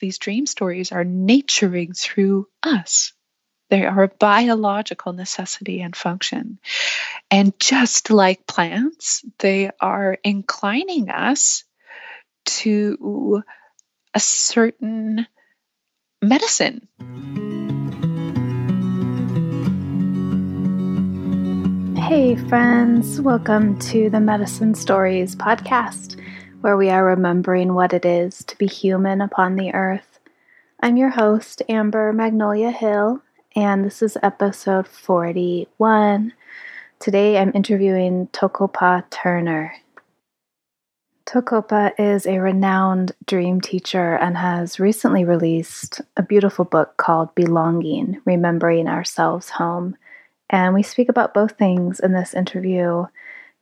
these dream stories are naturing through us. They are a biological necessity and function. And just like plants, they are inclining us to a certain medicine. Hey, friends, welcome to the Medicine Stories podcast, where we are remembering what it is to be human upon the earth. I'm your host, Amber Magnolia Hill, and this is episode 41. Today I'm interviewing Tokopa Turner. Tokopa is a renowned dream teacher and has recently released a beautiful book called Belonging Remembering Ourselves Home. And we speak about both things in this interview.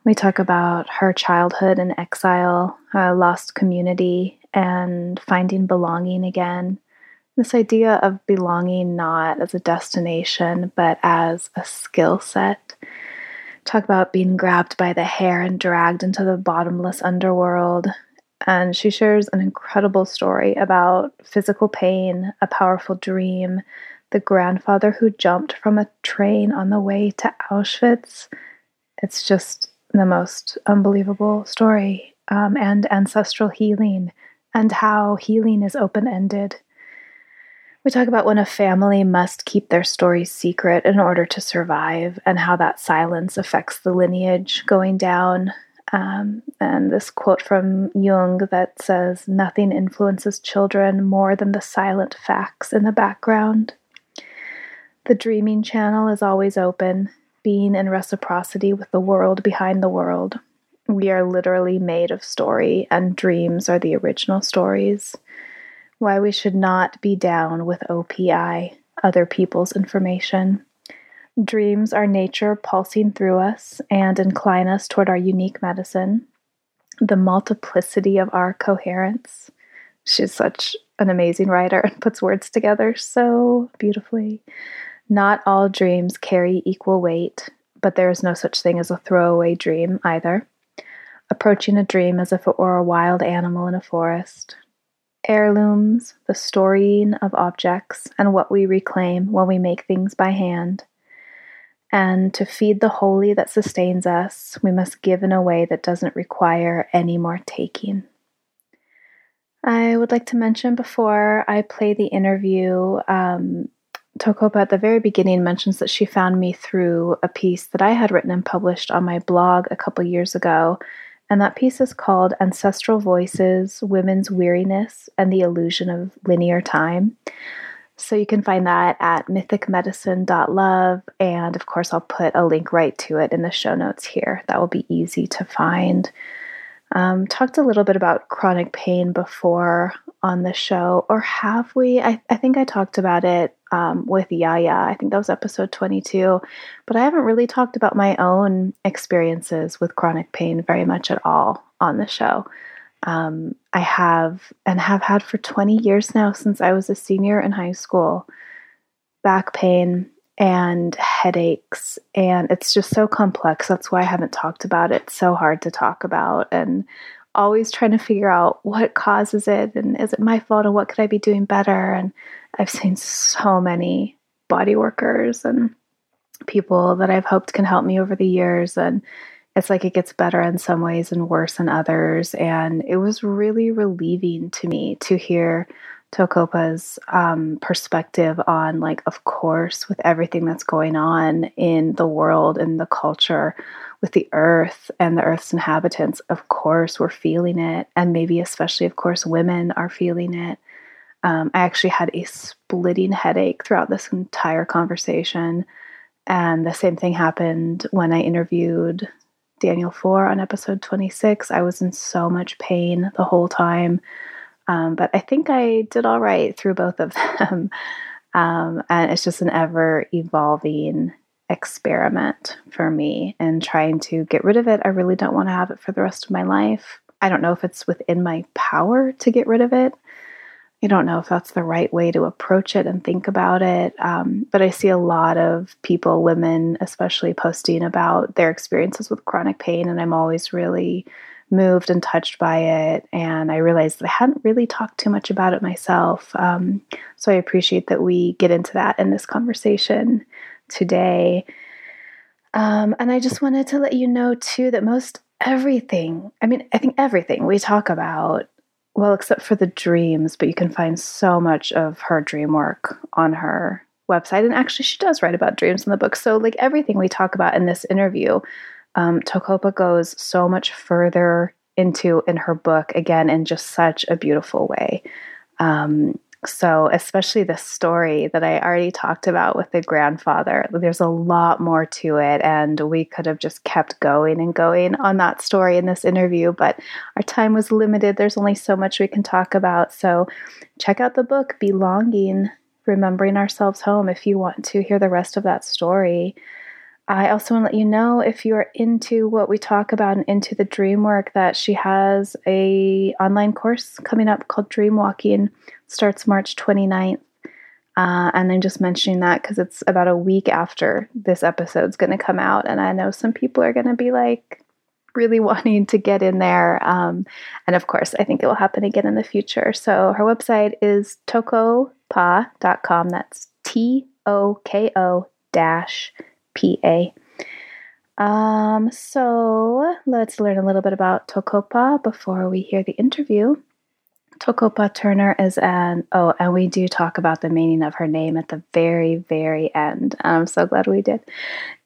We talk about her childhood in exile, a lost community, and finding belonging again. This idea of belonging not as a destination, but as a skill set. Talk about being grabbed by the hair and dragged into the bottomless underworld. And she shares an incredible story about physical pain, a powerful dream, the grandfather who jumped from a train on the way to Auschwitz. It's just the most unbelievable story, um, and ancestral healing, and how healing is open ended. We talk about when a family must keep their stories secret in order to survive, and how that silence affects the lineage going down. Um, and this quote from Jung that says, Nothing influences children more than the silent facts in the background. The dreaming channel is always open, being in reciprocity with the world behind the world. We are literally made of story, and dreams are the original stories. Why we should not be down with OPI, other people's information. Dreams are nature pulsing through us and incline us toward our unique medicine. The multiplicity of our coherence. She's such an amazing writer and puts words together so beautifully. Not all dreams carry equal weight, but there is no such thing as a throwaway dream either. Approaching a dream as if it were a wild animal in a forest. Heirlooms, the storying of objects, and what we reclaim when we make things by hand. And to feed the holy that sustains us, we must give in a way that doesn't require any more taking. I would like to mention before I play the interview um, Tokopa at the very beginning mentions that she found me through a piece that I had written and published on my blog a couple years ago. And that piece is called Ancestral Voices Women's Weariness and the Illusion of Linear Time. So you can find that at mythicmedicine.love. And of course, I'll put a link right to it in the show notes here. That will be easy to find. Um, talked a little bit about chronic pain before on the show, or have we? I, I think I talked about it um, with Yaya. I think that was episode 22. But I haven't really talked about my own experiences with chronic pain very much at all on the show. Um, I have and have had for 20 years now since I was a senior in high school back pain and headaches. And it's just so complex. That's why I haven't talked about it. It's so hard to talk about. And always trying to figure out what causes it and is it my fault and what could I be doing better. And I've seen so many body workers and people that I've hoped can help me over the years. And it's like it gets better in some ways and worse in others. And it was really relieving to me to hear Tokopa's um, perspective on, like, of course, with everything that's going on in the world and the culture, with the earth and the earth's inhabitants, of course, we're feeling it. And maybe, especially, of course, women are feeling it. Um, I actually had a splitting headache throughout this entire conversation. And the same thing happened when I interviewed Daniel Foor on episode 26. I was in so much pain the whole time. Um, but I think I did all right through both of them. Um, and it's just an ever evolving experiment for me and trying to get rid of it. I really don't want to have it for the rest of my life. I don't know if it's within my power to get rid of it. I don't know if that's the right way to approach it and think about it. Um, but I see a lot of people, women especially, posting about their experiences with chronic pain. And I'm always really moved and touched by it. And I realized that I hadn't really talked too much about it myself. Um, so I appreciate that we get into that in this conversation today. Um, and I just wanted to let you know, too, that most everything, I mean, I think everything we talk about, well, except for the dreams, but you can find so much of her dream work on her website. And actually, she does write about dreams in the book. So, like everything we talk about in this interview, um, Tokopa goes so much further into in her book, again, in just such a beautiful way. Um, so, especially the story that I already talked about with the grandfather, there's a lot more to it. And we could have just kept going and going on that story in this interview, but our time was limited. There's only so much we can talk about. So, check out the book, Belonging Remembering Ourselves Home, if you want to hear the rest of that story. I also want to let you know if you are into what we talk about and into the dream work that she has a online course coming up called Dream Walking. Starts March 29th. Uh, and I'm just mentioning that because it's about a week after this episode's going to come out. And I know some people are going to be like really wanting to get in there. Um, and of course, I think it will happen again in the future. So her website is tokopa.com. That's T O K O dash PA. Um, so let's learn a little bit about Tokopa before we hear the interview. Tokopa Turner is an, oh, and we do talk about the meaning of her name at the very, very end. I'm so glad we did.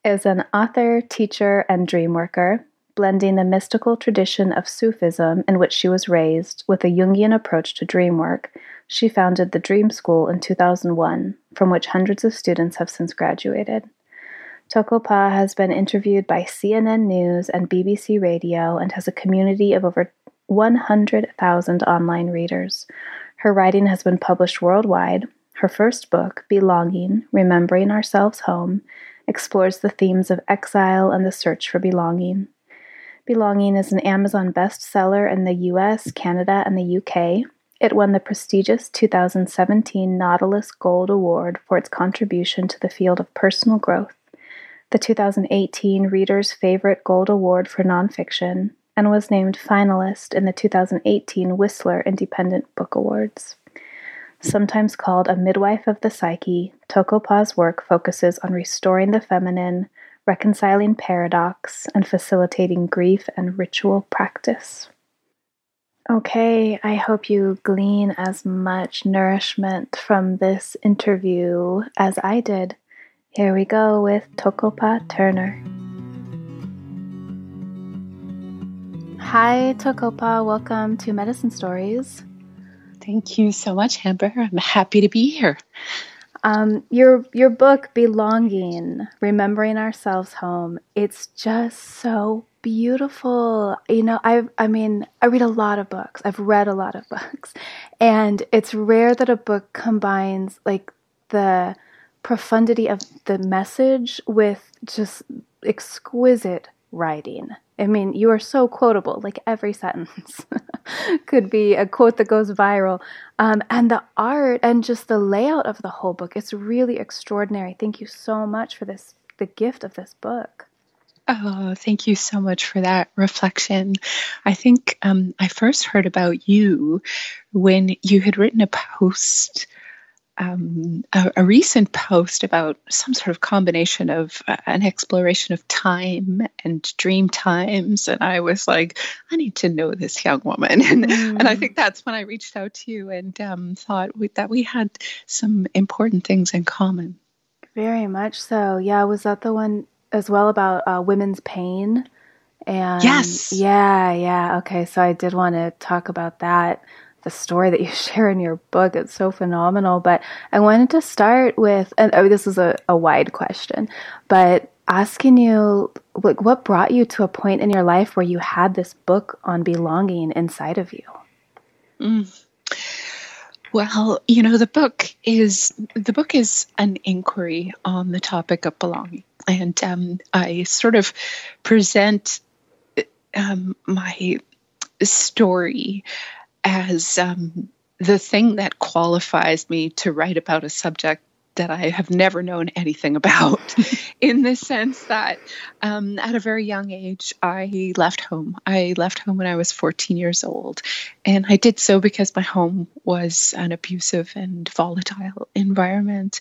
Is an author, teacher, and dream worker, blending the mystical tradition of Sufism in which she was raised with a Jungian approach to dream work. She founded the Dream School in 2001, from which hundreds of students have since graduated. Tokopa has been interviewed by CNN News and BBC Radio and has a community of over 100,000 online readers. Her writing has been published worldwide. Her first book, Belonging Remembering Ourselves Home, explores the themes of exile and the search for belonging. Belonging is an Amazon bestseller in the US, Canada, and the UK. It won the prestigious 2017 Nautilus Gold Award for its contribution to the field of personal growth the 2018 Reader's Favorite Gold Award for Nonfiction, and was named finalist in the 2018 Whistler Independent Book Awards. Sometimes called a midwife of the psyche, Tokopa's work focuses on restoring the feminine, reconciling paradox, and facilitating grief and ritual practice. Okay, I hope you glean as much nourishment from this interview as I did. Here we go with Tokopa Turner. Hi, Tokopa. Welcome to Medicine Stories. Thank you so much, Amber. I'm happy to be here. Um, your your book, Belonging, Remembering Ourselves Home. It's just so beautiful. You know, I I mean, I read a lot of books. I've read a lot of books, and it's rare that a book combines like the profundity of the message with just exquisite writing. I mean, you are so quotable, like every sentence could be a quote that goes viral. Um, and the art and just the layout of the whole book, it's really extraordinary. Thank you so much for this, the gift of this book. Oh, thank you so much for that reflection. I think um, I first heard about you when you had written a post um, a, a, recent post about some sort of combination of uh, an exploration of time and dream times. And I was like, I need to know this young woman. And, mm. and I think that's when I reached out to you and um, thought we, that we had some important things in common. Very much so. Yeah, was that the one as well about uh, women's pain? And yes. Yeah, yeah. Okay, so I did want to talk about that the story that you share in your book. It's so phenomenal. But I wanted to start with, and oh, this is a, a wide question, but asking you, like, what brought you to a point in your life where you had this book on belonging inside of you? Mm. Well, you know, the book is the book is an inquiry on the topic of belonging, and um, I sort of present um, my story as um, the thing that qualifies me to write about a subject that I have never known anything about, in the sense that um, at a very young age, I left home. I left home when I was 14 years old. And I did so because my home was an abusive and volatile environment.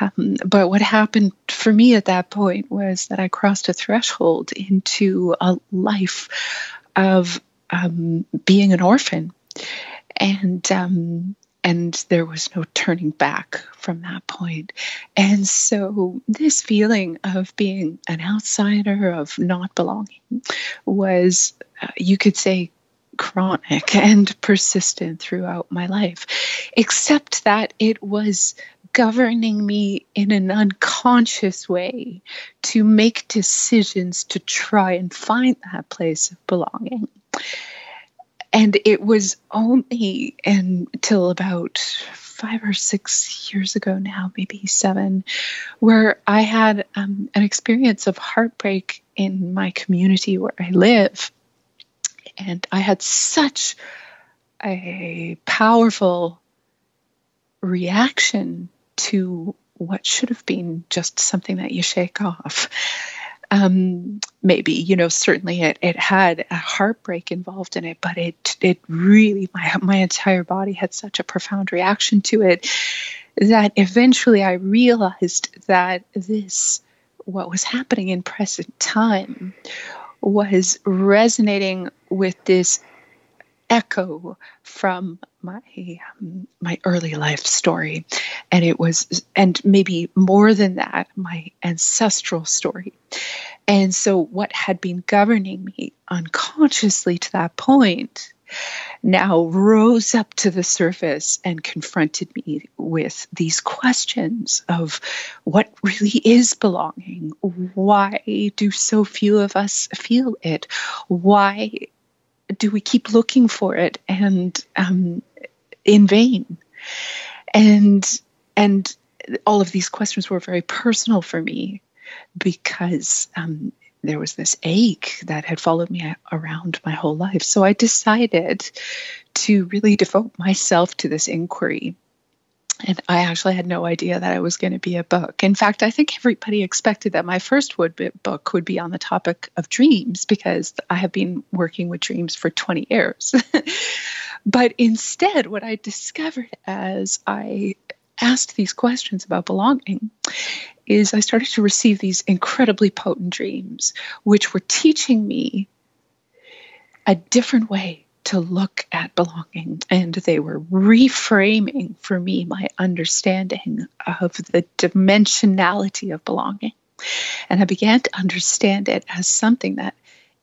Um, but what happened for me at that point was that I crossed a threshold into a life of um, being an orphan. And um, and there was no turning back from that point. And so, this feeling of being an outsider, of not belonging, was, uh, you could say, chronic and persistent throughout my life, except that it was governing me in an unconscious way to make decisions to try and find that place of belonging. And it was only until about five or six years ago now, maybe seven, where I had um, an experience of heartbreak in my community where I live. And I had such a powerful reaction to what should have been just something that you shake off um, maybe you know certainly it, it had a heartbreak involved in it but it it really my my entire body had such a profound reaction to it that eventually I realized that this what was happening in present time was resonating with this echo from my um, my early life story. And it was and maybe more than that my ancestral story. And so what had been governing me unconsciously to that point now rose up to the surface and confronted me with these questions of what really is belonging? Why do so few of us feel it? Why do we keep looking for it? And um, in vain? And and all of these questions were very personal for me because um, there was this ache that had followed me around my whole life. So I decided to really devote myself to this inquiry and I actually had no idea that it was going to be a book. In fact, I think everybody expected that my first book would be on the topic of dreams because I have been working with dreams for 20 years. but instead, what I discovered as I asked these questions about belonging is I started to receive these incredibly potent dreams, which were teaching me a different way to look at belonging and they were reframing for me my understanding of the dimensionality of belonging. And I began to understand it as something that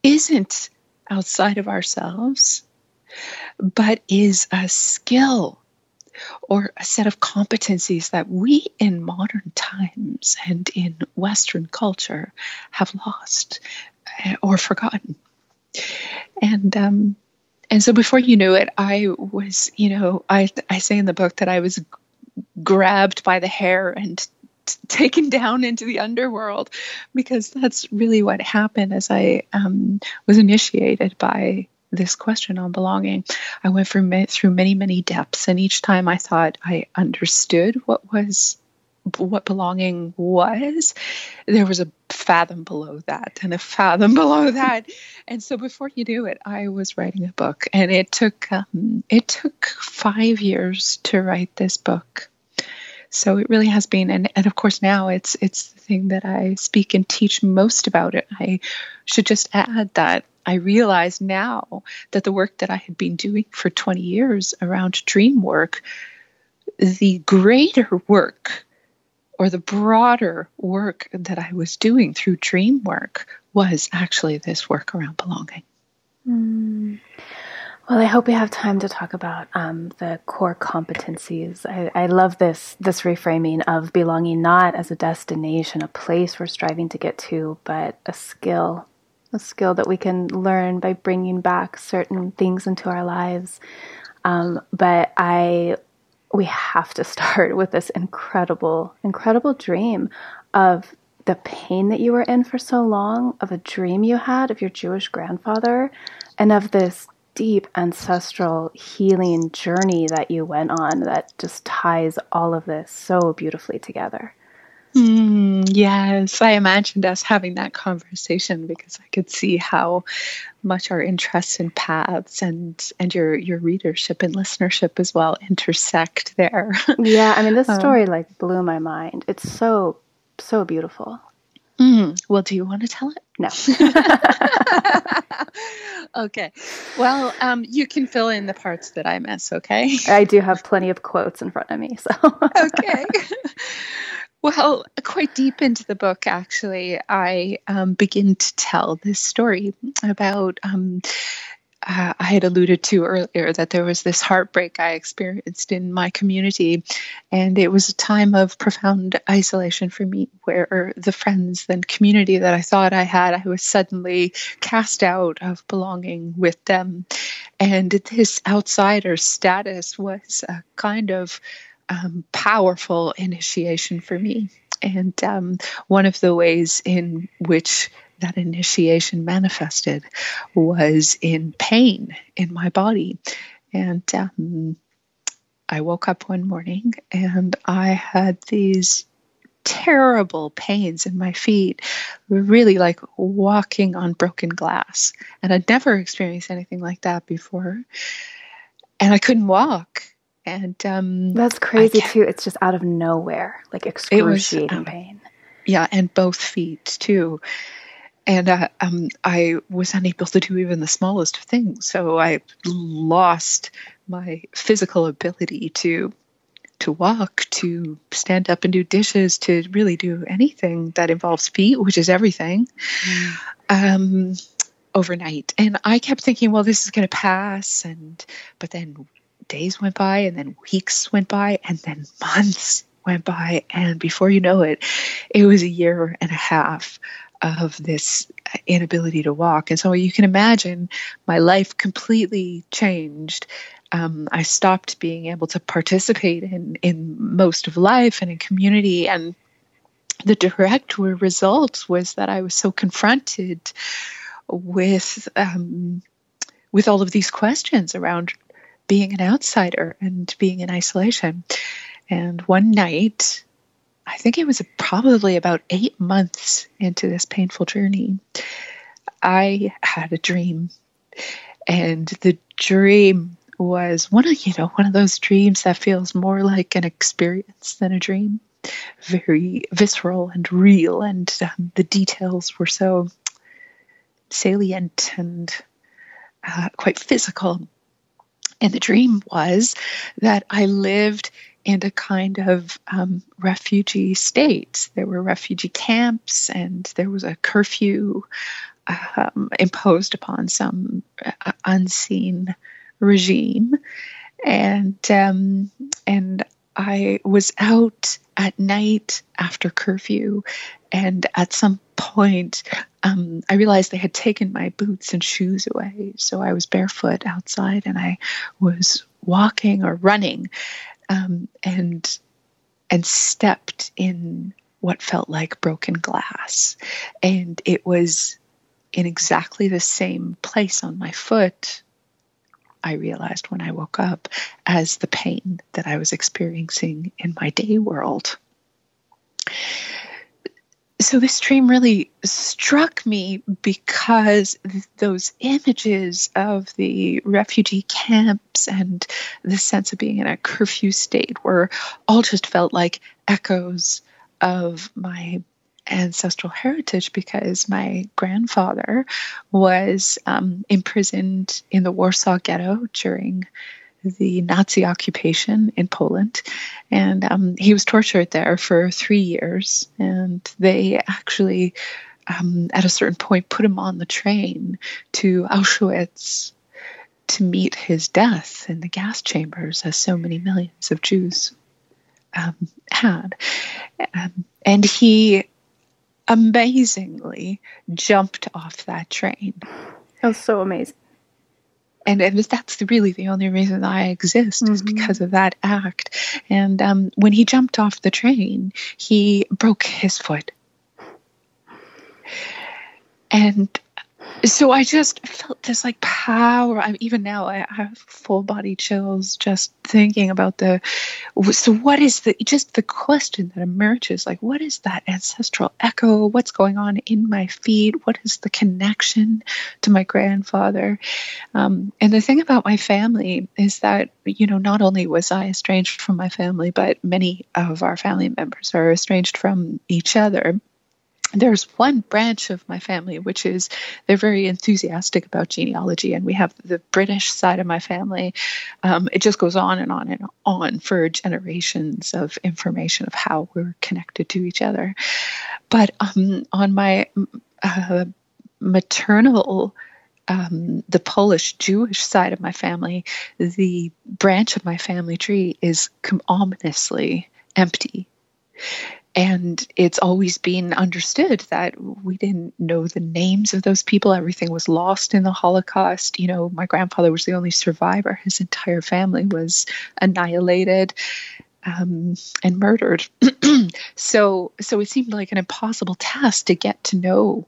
isn't outside of ourselves, but is a skill or a set of competencies that we in modern times and in Western culture have lost eh, or forgotten. And um, and so before you knew it, I was, you know, I I say in the book that I was grabbed by the hair and t- taken down into the underworld because that's really what happened as I um, was initiated by this question on belonging. I went through, through many, many depths, and each time I thought I understood what was what belonging was, there was a fathom below that and a fathom below that. And so before you knew it, I was writing a book, and it took um, it took five years to write this book. So it really has been, and, and of course now it's it's the thing that I speak and teach most about it. I should just add that I realize now that the work that I had been doing for 20 years around dream work, the greater work or the broader work that I was doing through dream work was actually this work around belonging. Mm. Well, I hope we have time to talk about um, the core competencies. I, I, love this this reframing of belonging not as a destination, a place we're striving to get to, but a skill, a skill that we can learn by bringing back certain things into our lives. Um, but I we have to start with this incredible, incredible dream of the pain that you were in for so long, of a dream you had of your Jewish grandfather, and of this deep ancestral healing journey that you went on that just ties all of this so beautifully together. Mm, yes, I imagined us having that conversation because I could see how much our interests and paths and and your your readership and listenership as well intersect there. yeah, I mean this um, story um, like blew my mind. It's so so beautiful. Mm, well, do you want to tell it? No. okay. Well, um, you can fill in the parts that I miss, okay? I do have plenty of quotes in front of me, so. okay. Well, quite deep into the book, actually, I um, begin to tell this story about. Um, uh, I had alluded to earlier that there was this heartbreak I experienced in my community, and it was a time of profound isolation for me, where the friends and community that I thought I had, I was suddenly cast out of belonging with them. And this outsider status was a kind of um, powerful initiation for me. And um, one of the ways in which that initiation manifested was in pain in my body. And um, I woke up one morning and I had these terrible pains in my feet, really like walking on broken glass. And I'd never experienced anything like that before. And I couldn't walk and um, that's crazy too. It's just out of nowhere, like excruciating was, um, pain. Yeah, and both feet too. And uh, um, I was unable to do even the smallest of things, so I lost my physical ability to to walk, to stand up and do dishes, to really do anything that involves feet, which is everything. Mm. Um, overnight and i kept thinking well this is going to pass and but then days went by and then weeks went by and then months went by. And before you know it it was a year and a half of this inability to walk. And so you can imagine my life completely changed. Um, I stopped being able to participate in in most of life and in community. And the direct result was that I was so confronted with um, with all of these questions around being an outsider and being in isolation. And one night, I think it was probably about eight months into this painful journey, I had a dream. And the dream was one of, you know, one of those dreams that feels more like an experience than a dream. Very visceral and real, and um, the details were so salient and uh, quite physical. And the dream was that I lived in a kind of um, refugee state. There were refugee camps, and there was a curfew um, imposed upon some uh, unseen regime. And um, and I was out at night after curfew, and at some point, um, I realized they had taken my boots and shoes away. So I was barefoot outside and I was walking or running um, and and stepped in what felt like broken glass. And it was in exactly the same place on my foot, I realized when I woke up, as the pain that I was experiencing in my day world so this dream really struck me because those images of the refugee camps and the sense of being in a curfew state were all just felt like echoes of my ancestral heritage because my grandfather was um, imprisoned in the Warsaw Ghetto during the Nazi occupation in Poland. And um, he was tortured there for three years. And they actually, um, at a certain point, put him on the train to Auschwitz to meet his death in the gas chambers, as so many millions of Jews um, had. Um, and he amazingly jumped off that train. That was so amazing and, that's really the only reason I exist mm-hmm. is because of that act. And um, when he jumped off the train, he broke his foot. And so I just felt this like power. I'm even now I have full body chills just thinking about the. So what is the just the question that emerges? Like, what is that ancestral echo? What's going on in my feet? What is the connection to my grandfather? Um, and the thing about my family is that you know not only was I estranged from my family, but many of our family members are estranged from each other there's one branch of my family which is they're very enthusiastic about genealogy and we have the british side of my family. Um, it just goes on and on and on for generations of information of how we're connected to each other. But um, on my uh, maternal um, the Polish Jewish side of my family, the branch of my family tree is ominously empty and it's always been understood that we didn't know the names of those people. Everything was lost in the holocaust. You know my grandfather was the only survivor. His entire family was annihilated um, and murdered. So so it seemed like an impossible task to get to know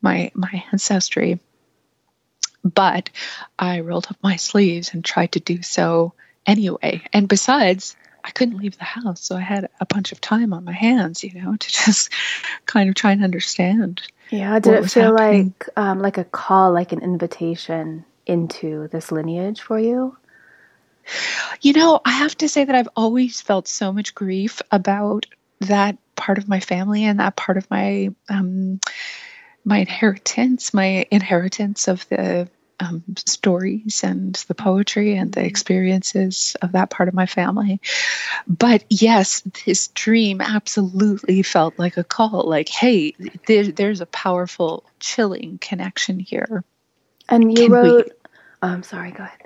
my my ancestry. But i rolled up my sleeves and tried to do so anyway. And besides I couldn't leave the house, so I had a bunch of time on my hands, you know, to just kind of try and understand. Yeah, did it feel happening. like um, like a call, like an invitation into this lineage for you? You know, I have to say that I've always felt so much grief about that part of my family and that part of my um, my inheritance, my inheritance of the um, stories and the poetry and the experiences of that part of my family. But yes, this dream absolutely felt like a call like, hey, there, there's a powerful, chilling connection here. And you Can wrote, oh, I'm sorry, go ahead.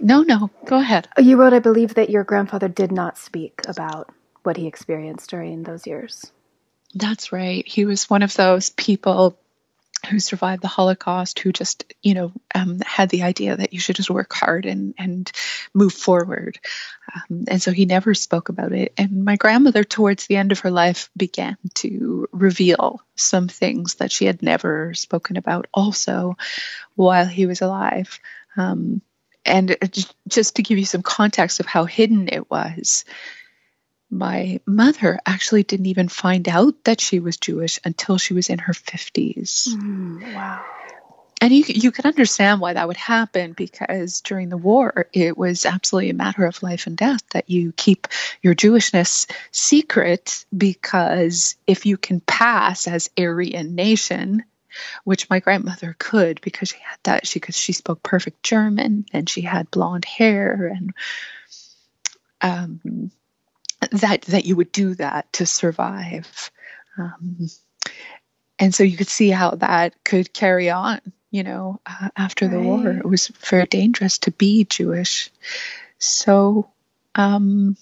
No, no, go ahead. You wrote, I believe, that your grandfather did not speak about what he experienced during those years. That's right. He was one of those people who survived the Holocaust, who just, you know, um, had the idea that you should just work hard and, and move forward. Um, and so he never spoke about it. And my grandmother, towards the end of her life, began to reveal some things that she had never spoken about also while he was alive. Um, and just to give you some context of how hidden it was, my mother actually didn't even find out that she was Jewish until she was in her 50s. Mm, wow. And you, you can understand why that would happen because during the war, it was absolutely a matter of life and death that you keep your Jewishness secret because if you can pass as Aryan nation, which my grandmother could because she had that she could she spoke perfect German and she had blonde hair and um, that that you would do that to survive. Um, and so you could see how that could carry on, you know, uh, after the war. It was very dangerous to be Jewish. So, um,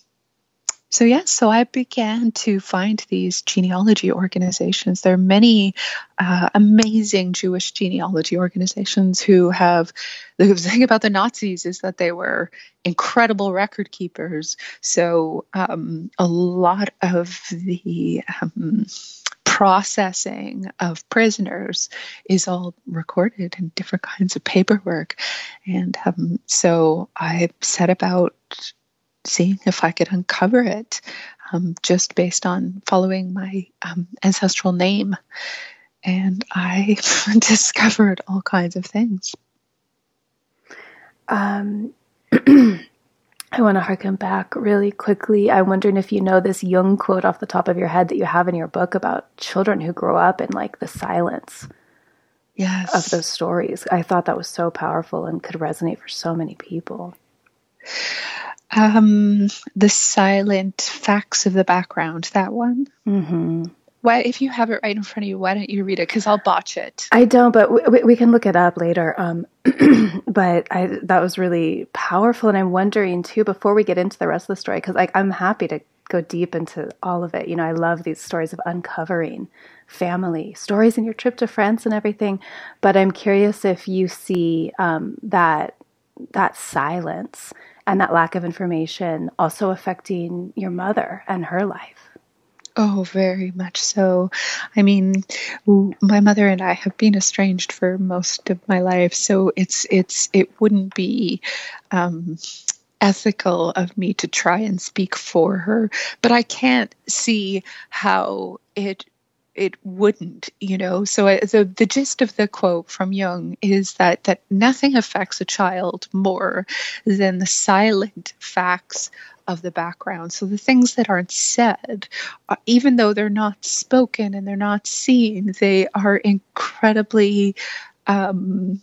so yes, so I began to find these genealogy organizations. There are many uh, amazing Jewish genealogy organizations who have. The thing about the Nazis is that they were incredible record keepers. So um, a lot of the um, processing of prisoners is all recorded in different kinds of paperwork. And um, so I set about seeing if I could uncover it um, just based on following my um, ancestral name. And I discovered all kinds of things. Um, I want to harken back really quickly. I'm wondering if you know this Jung quote off the top of your head that you have in your book about children who grow up in like the silence yes. of those stories. I thought that was so powerful and could resonate for so many people. Um, the silent facts of the background, that one. Mm-hmm. Why, if you have it right in front of you, why don't you read it? Because I'll botch it. I don't, but we, we can look it up later. Um, but I, that was really powerful, and I'm wondering too. Before we get into the rest of the story, because like I'm happy to go deep into all of it. You know, I love these stories of uncovering family stories in your trip to France and everything. But I'm curious if you see um, that that silence and that lack of information also affecting your mother and her life? Oh, very much so. I mean, my mother and I have been estranged for most of my life, so it's it's it wouldn't be um, ethical of me to try and speak for her, but I can't see how it it wouldn't you know so uh, the gist of the quote from Jung is that that nothing affects a child more than the silent facts of the background. So the things that aren't said, uh, even though they're not spoken and they're not seen, they are incredibly um,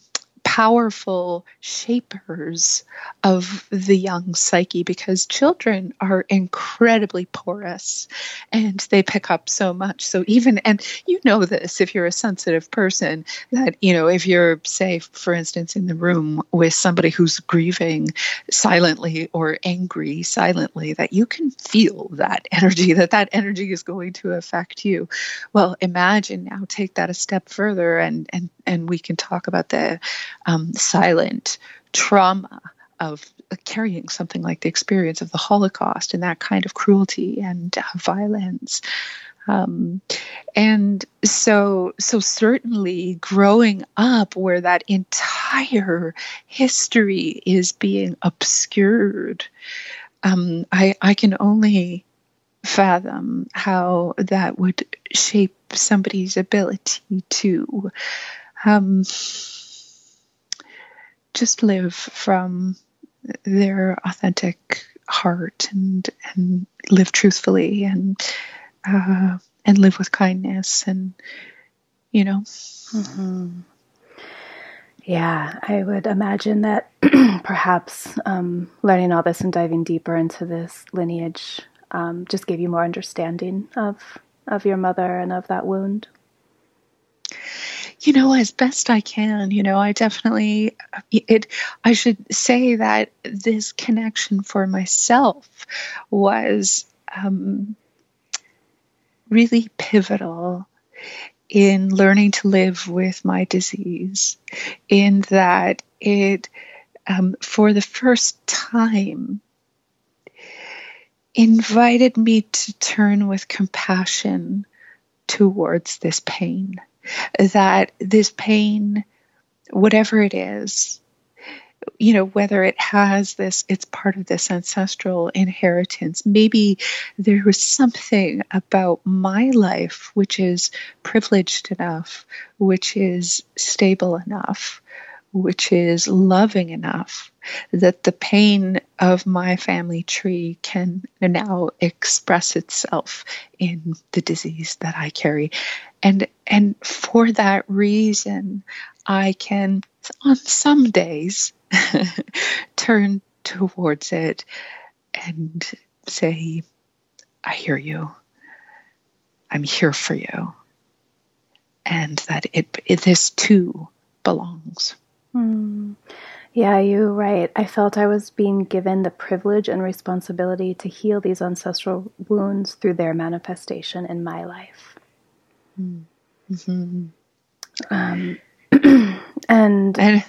powerful shapers of the young psyche because children are incredibly porous and they pick up so much. So, even, and you know this if you're a sensitive person, that, you know, if you're, say, for instance, in the room with somebody who's grieving silently or angry silently, that you can feel that energy, that that energy is going to affect you. Well, imagine now, take that a step further and, and, and we can talk about the um, silent trauma of carrying something like the experience of the Holocaust and that kind of cruelty and uh, violence. Um, and so, so certainly growing up where that entire history is being obscured, um, I, I can only fathom how that would shape somebody's ability to um, just live from their authentic heart and and live truthfully and uh, and live with kindness and you know. Mm-hmm. Yeah, I would imagine that perhaps um, learning all this and diving deeper into this lineage um, just gave you more understanding of of your mother and of that wound you know, as best I can, you know, I definitely, it, I should say that this connection for myself was um, really pivotal in learning to live with my disease, in that it, um, for the first time, invited me to turn with compassion towards this pain that this pain, whatever it is, you know, whether it has this, it's part of this ancestral inheritance. Maybe there was something about my life which is privileged enough, which is stable enough, which is loving enough that the pain of my family tree can now express itself in the disease that I carry. And and for that reason I can on some days turn towards it and say, I hear you. I'm here for you. And that it, it this too belongs. Mm. Yeah, you're right. I felt I was being given the privilege and responsibility to heal these ancestral wounds through their manifestation in my life. Mm-hmm. Um, and, and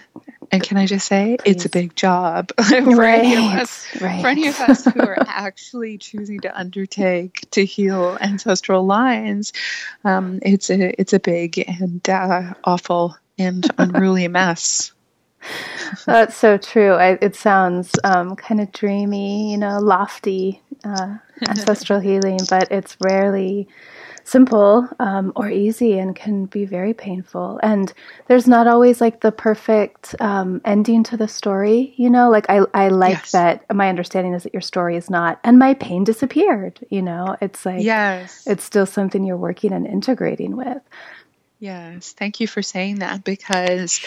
and can I just say, Please. it's a big job for right, any of us. Right. For any of us who are actually choosing to undertake to heal ancestral lines, um, it's a it's a big and uh, awful and unruly mess. That's so true. I, it sounds um, kind of dreamy, you know, lofty uh, ancestral healing, but it's rarely simple um, or easy and can be very painful. And there's not always like the perfect um, ending to the story, you know. Like I, I like yes. that. My understanding is that your story is not, and my pain disappeared. You know, it's like yes, it's still something you're working and integrating with. Yes, thank you for saying that because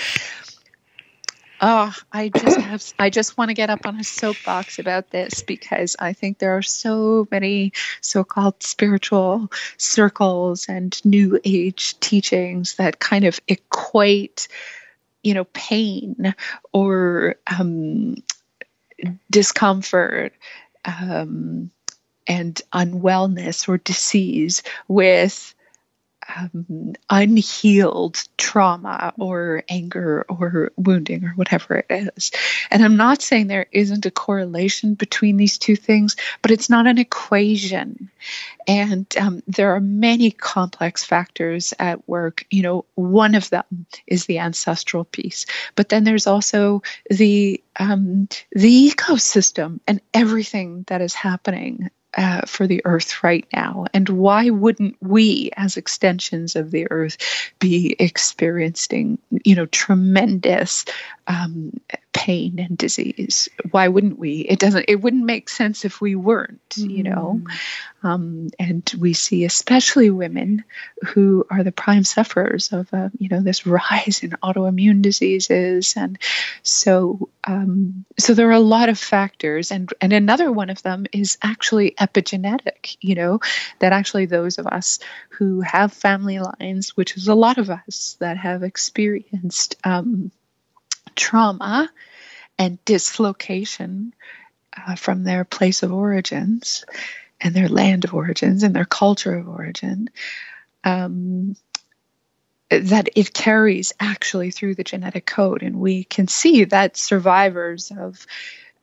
Oh, I just have I just want to get up on a soapbox about this because I think there are so many so-called spiritual circles and new age teachings that kind of equate you know pain or um, discomfort um, and unwellness or disease with um, unhealed trauma or anger or wounding or whatever it is. And I'm not saying there isn't a correlation between these two things, but it's not an equation. And um, there are many complex factors at work. You know, one of them is the ancestral piece, but then there's also the um, the ecosystem and everything that is happening uh, for the earth right now. And why wouldn't we, as extensions of the earth, be experiencing, you know, tremendous um, pain and disease? Why wouldn't we? It doesn't. It wouldn't make sense if we weren't, you know. Mm. Um, and we see, especially women, who are the prime sufferers of, uh, you know, this rise in autoimmune diseases, and so, um, so there are a lot of factors, and and another one of them is actually epigenetic. You know, that actually those of us who have family lines, which is a lot of us that have experienced um, trauma and dislocation uh, from their place of origins and their land of origins and their culture of origin, um, that it carries actually through the genetic code. And we can see that survivors of,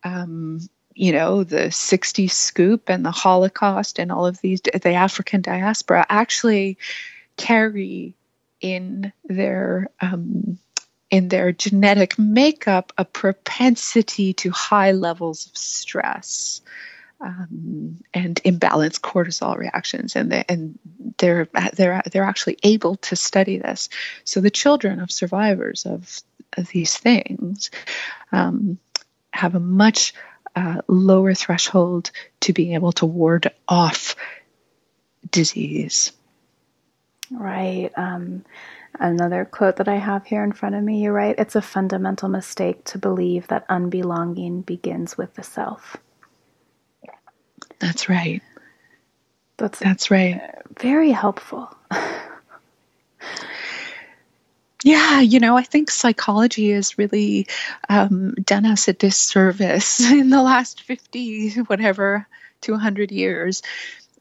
um, you know, the 60s scoop and the Holocaust and all of these, the African diaspora actually carry in their um, in their genetic makeup a propensity to high levels of stress um, and imbalanced cortisol reactions, and they, and they're they're they're actually able to study this. So the children of survivors of, of these things um, have a much uh, lower threshold to being able to ward off disease. Right. Um, Another quote that I have here in front of me, you write, it's a fundamental mistake to believe that unbelonging begins with the self. That's right. That's That's right. Very helpful. yeah, you know, I think psychology has really um, done us a disservice in the last 50, whatever, 200 years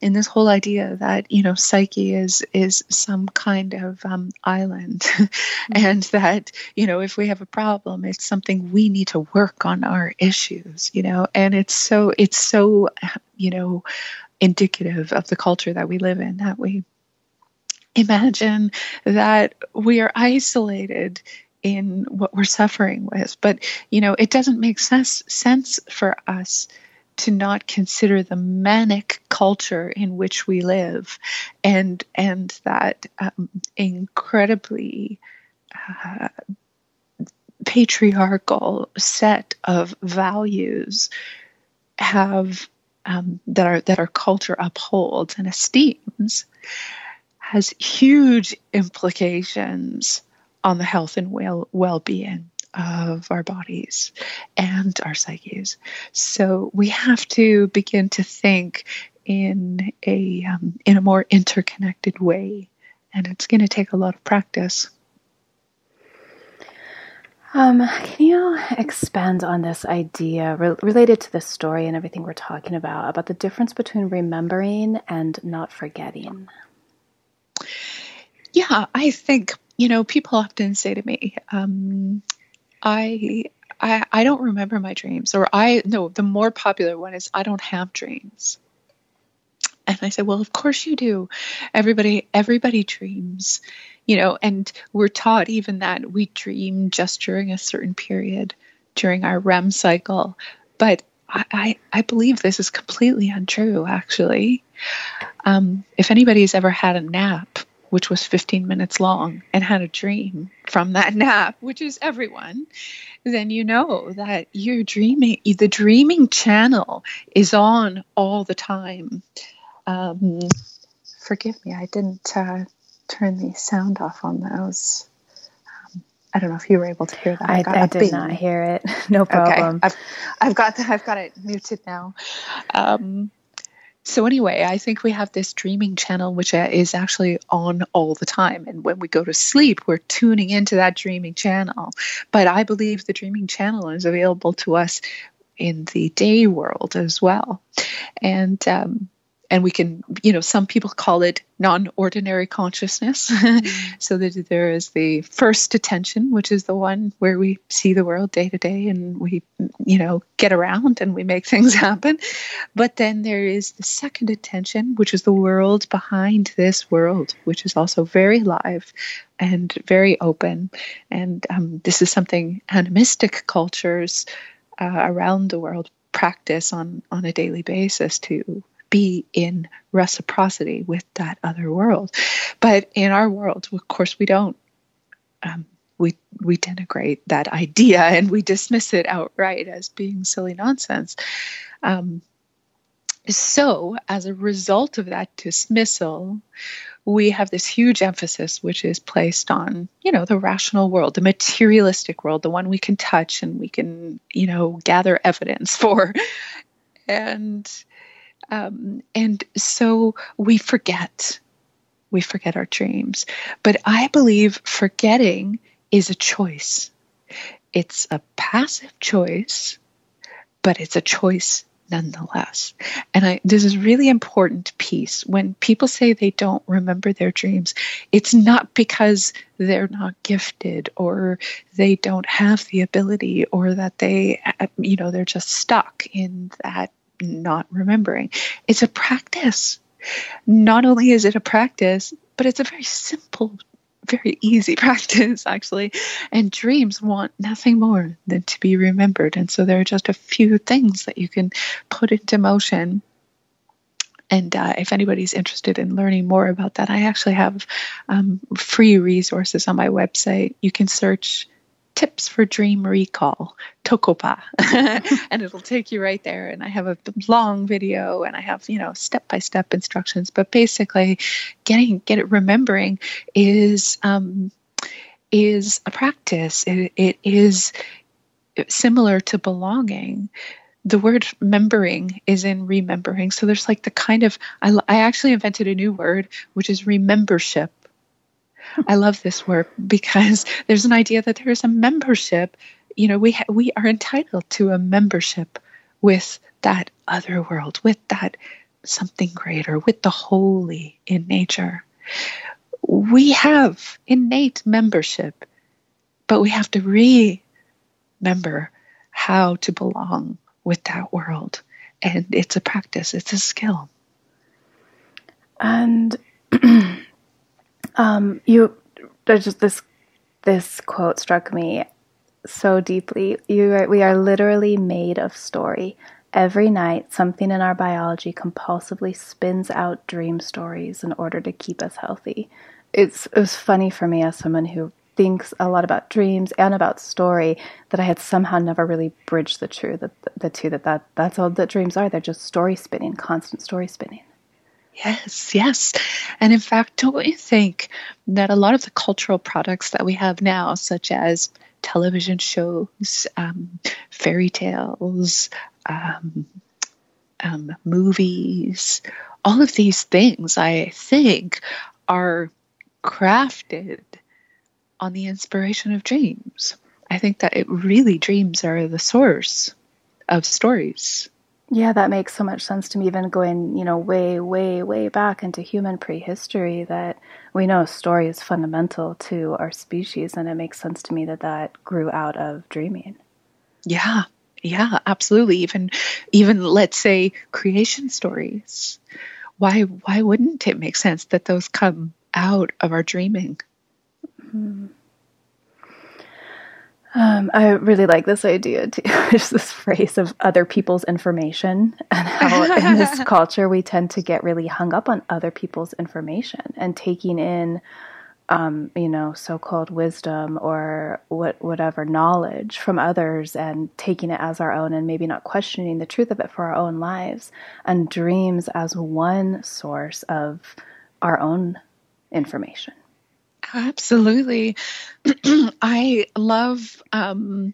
in this whole idea that you know psyche is is some kind of um, island. Mm-hmm. and that you know if we have a problem it's something we need to work on our issues you know? And it's so it's so you know indicative of the culture that we live in that we imagine that we are isolated in what we're suffering with. But you know it doesn't make sense sense for us to not consider the manic culture in which we live and and that um, incredibly uh, patriarchal set of values have um, that our that our culture upholds and esteems has huge implications on the health and well well being of our bodies and our psyches. So we have to begin to think in a um, in a more interconnected way, and it's going to take a lot of practice. Um, can you expand on this idea re- related to this story and everything we're talking about about the difference between remembering and not forgetting? Yeah, I think you know people often say to me, um, I I I don't remember my dreams or I no the more popular one is I don't have dreams. And I said, "Well, of course you do. Everybody everybody dreams." You know, and we're taught even that we dream just during a certain period during our REM cycle. But I, I, I believe this is completely untrue, actually. Um, if anybody's ever had a nap, which was 15 minutes long, and had a dream from that nap, which is everyone, then you know that you're dreaming. The dreaming channel is on all the time. Um, forgive me, I didn't uh, turn the sound off on those. Um, I don't know if you were able to hear that. I, I, I did bing. not hear it. No problem. Okay. I've, I've got I've got it muted now. Um, so anyway, I think we have this dreaming channel which uh, is actually on all the time, and when we go to sleep, we're tuning into that dreaming channel. But I believe the dreaming channel is available to us in the day world as well, and um, and we can, you know, some people call it non ordinary consciousness. So that there is the first attention, which is the one where we see the world day to day and we, you know, get around and we make things happen. But then there is the second attention, which is the world behind this world, which is also very live and very open. And um, this is something animistic cultures uh, around the world practice on on a daily basis to be in reciprocity with that other world. But in our world, of course, we don't. Um, we we denigrate that idea and we dismiss it outright as being silly nonsense. Um, so, as a result of that dismissal, we have this huge emphasis which is placed on, you know, the rational world, the materialistic world, the one we can touch and we can, you know, gather evidence for. And um, and so we forget. We forget our dreams. But I believe forgetting is a choice. It's a passive choice, but it's a choice nonetheless. And I, this is really important piece. When people say they don't remember their dreams, it's not because they're not gifted or they don't have the ability or that they, you know, they're just stuck in that not remembering. It's a practice. Not only is it a practice, but it's a very simple, very easy practice, actually. And dreams want nothing more than to be remembered. And so there are just a few things that you can put into motion. And uh, if anybody's interested in learning more about that, I actually have um, free resources on my website. You can search tips for dream recall, Toko-pa, and it'll take you right there. And I have a long video and I have, you know, step by step instructions. But basically, getting, get it, remembering is, um, is a practice. It, it is similar to belonging the word remembering is in remembering. So there's like the kind of, I, I actually invented a new word, which is remembership. I love this work because there's an idea that there is a membership. You know, we ha- we are entitled to a membership with that other world, with that something greater, with the holy in nature. We have innate membership, but we have to remember how to belong with that world. And it's a practice, it's a skill. And Um, you, there's just this this quote struck me so deeply. You are, we are literally made of story. Every night, something in our biology compulsively spins out dream stories in order to keep us healthy. It's it was funny for me as someone who thinks a lot about dreams and about story that I had somehow never really bridged the two that the two that, that that's all that dreams are. They're just story spinning, constant story spinning. Yes, yes. And in fact, don't you think that a lot of the cultural products that we have now, such as television shows, um, fairy tales, um, um, movies, all of these things, I think, are crafted on the inspiration of dreams. I think that it really dreams are the source of stories. Yeah, that makes so much sense to me, even going, you know, way, way, way back into human prehistory, that we know story is fundamental to our species. And it makes sense to me that that grew out of dreaming. Yeah, yeah, absolutely. Even, even let's say creation stories. Why, why wouldn't it make sense that those come out of our dreaming? Mm-hmm. Um, I really like this idea too. Just this phrase of other people's information and how in this culture we tend to get really hung up on other people's information and taking in, um, you know, so-called wisdom or what whatever knowledge from others and taking it as our own and maybe not questioning the truth of it for our own lives and dreams as one source of our own information. Absolutely. I love um,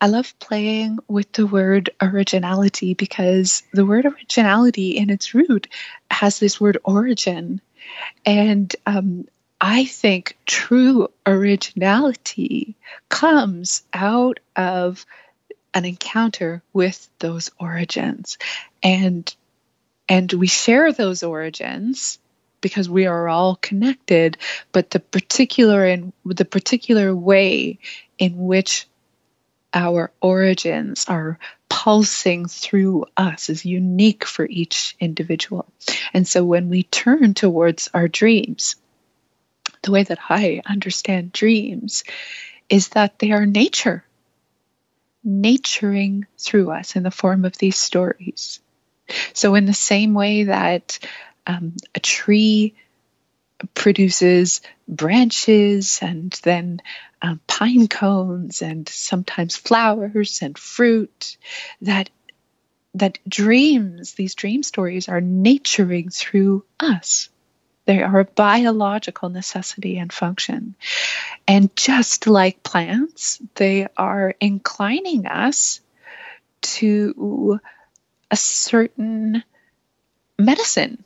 I love playing with the word originality because the word originality in its root has this word origin. And um, I think true originality comes out of an encounter with those origins. And and we share those origins because we are all connected but the particular in the particular way in which our origins are pulsing through us is unique for each individual. And so when we turn towards our dreams the way that i understand dreams is that they are nature naturing through us in the form of these stories. So in the same way that um, a tree produces branches and then um, pine cones and sometimes flowers and fruit that that dreams these dream stories are naturing through us. They are a biological necessity and function. And just like plants they are inclining us to a certain medicine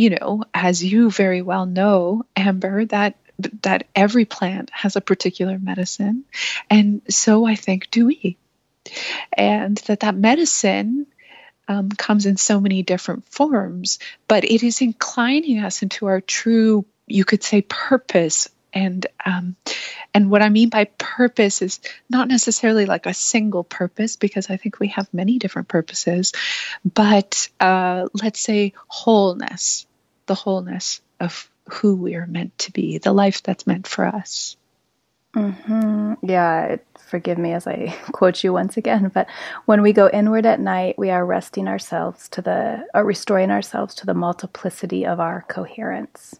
you know, as you very well know, Amber, that that every plant has a particular medicine, and so I think do we, and that that medicine um, comes in so many different forms, but it is inclining us into our true, you could say, purpose. And um, and what I mean by purpose is not necessarily like a single purpose, because I think we have many different purposes, but uh, let's say wholeness the wholeness of who we are meant to be, the life that's meant for us. Mm-hmm. Yeah, forgive me as I quote you once again, but when we go inward at night, we are resting ourselves to the, or restoring ourselves to the multiplicity of our coherence.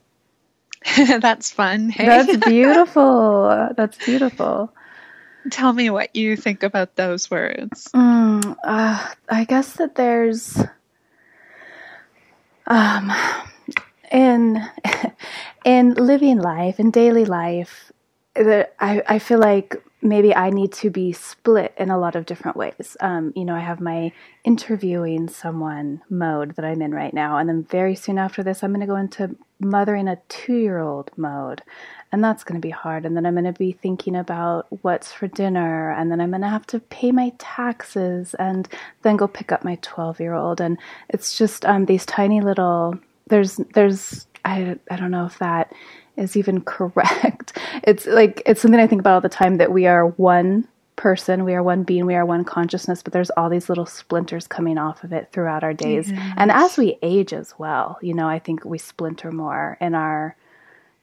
That's fun. Hey? That's beautiful. That's beautiful. Tell me what you think about those words. Mm, uh, I guess that there's, um, in in living life in daily life I, I feel like maybe I need to be split in a lot of different ways. Um, you know, I have my interviewing someone mode that I'm in right now, and then very soon after this, I'm going to go into mothering a two year old mode, and that's going to be hard. And then I'm going to be thinking about what's for dinner, and then I'm going to have to pay my taxes, and then go pick up my 12 year old. And it's just um, these tiny little there's there's I I don't know if that is even correct. It's like it's something I think about all the time that we are one person, we are one being, we are one consciousness, but there's all these little splinters coming off of it throughout our days. Yes. And as we age as well, you know, I think we splinter more in our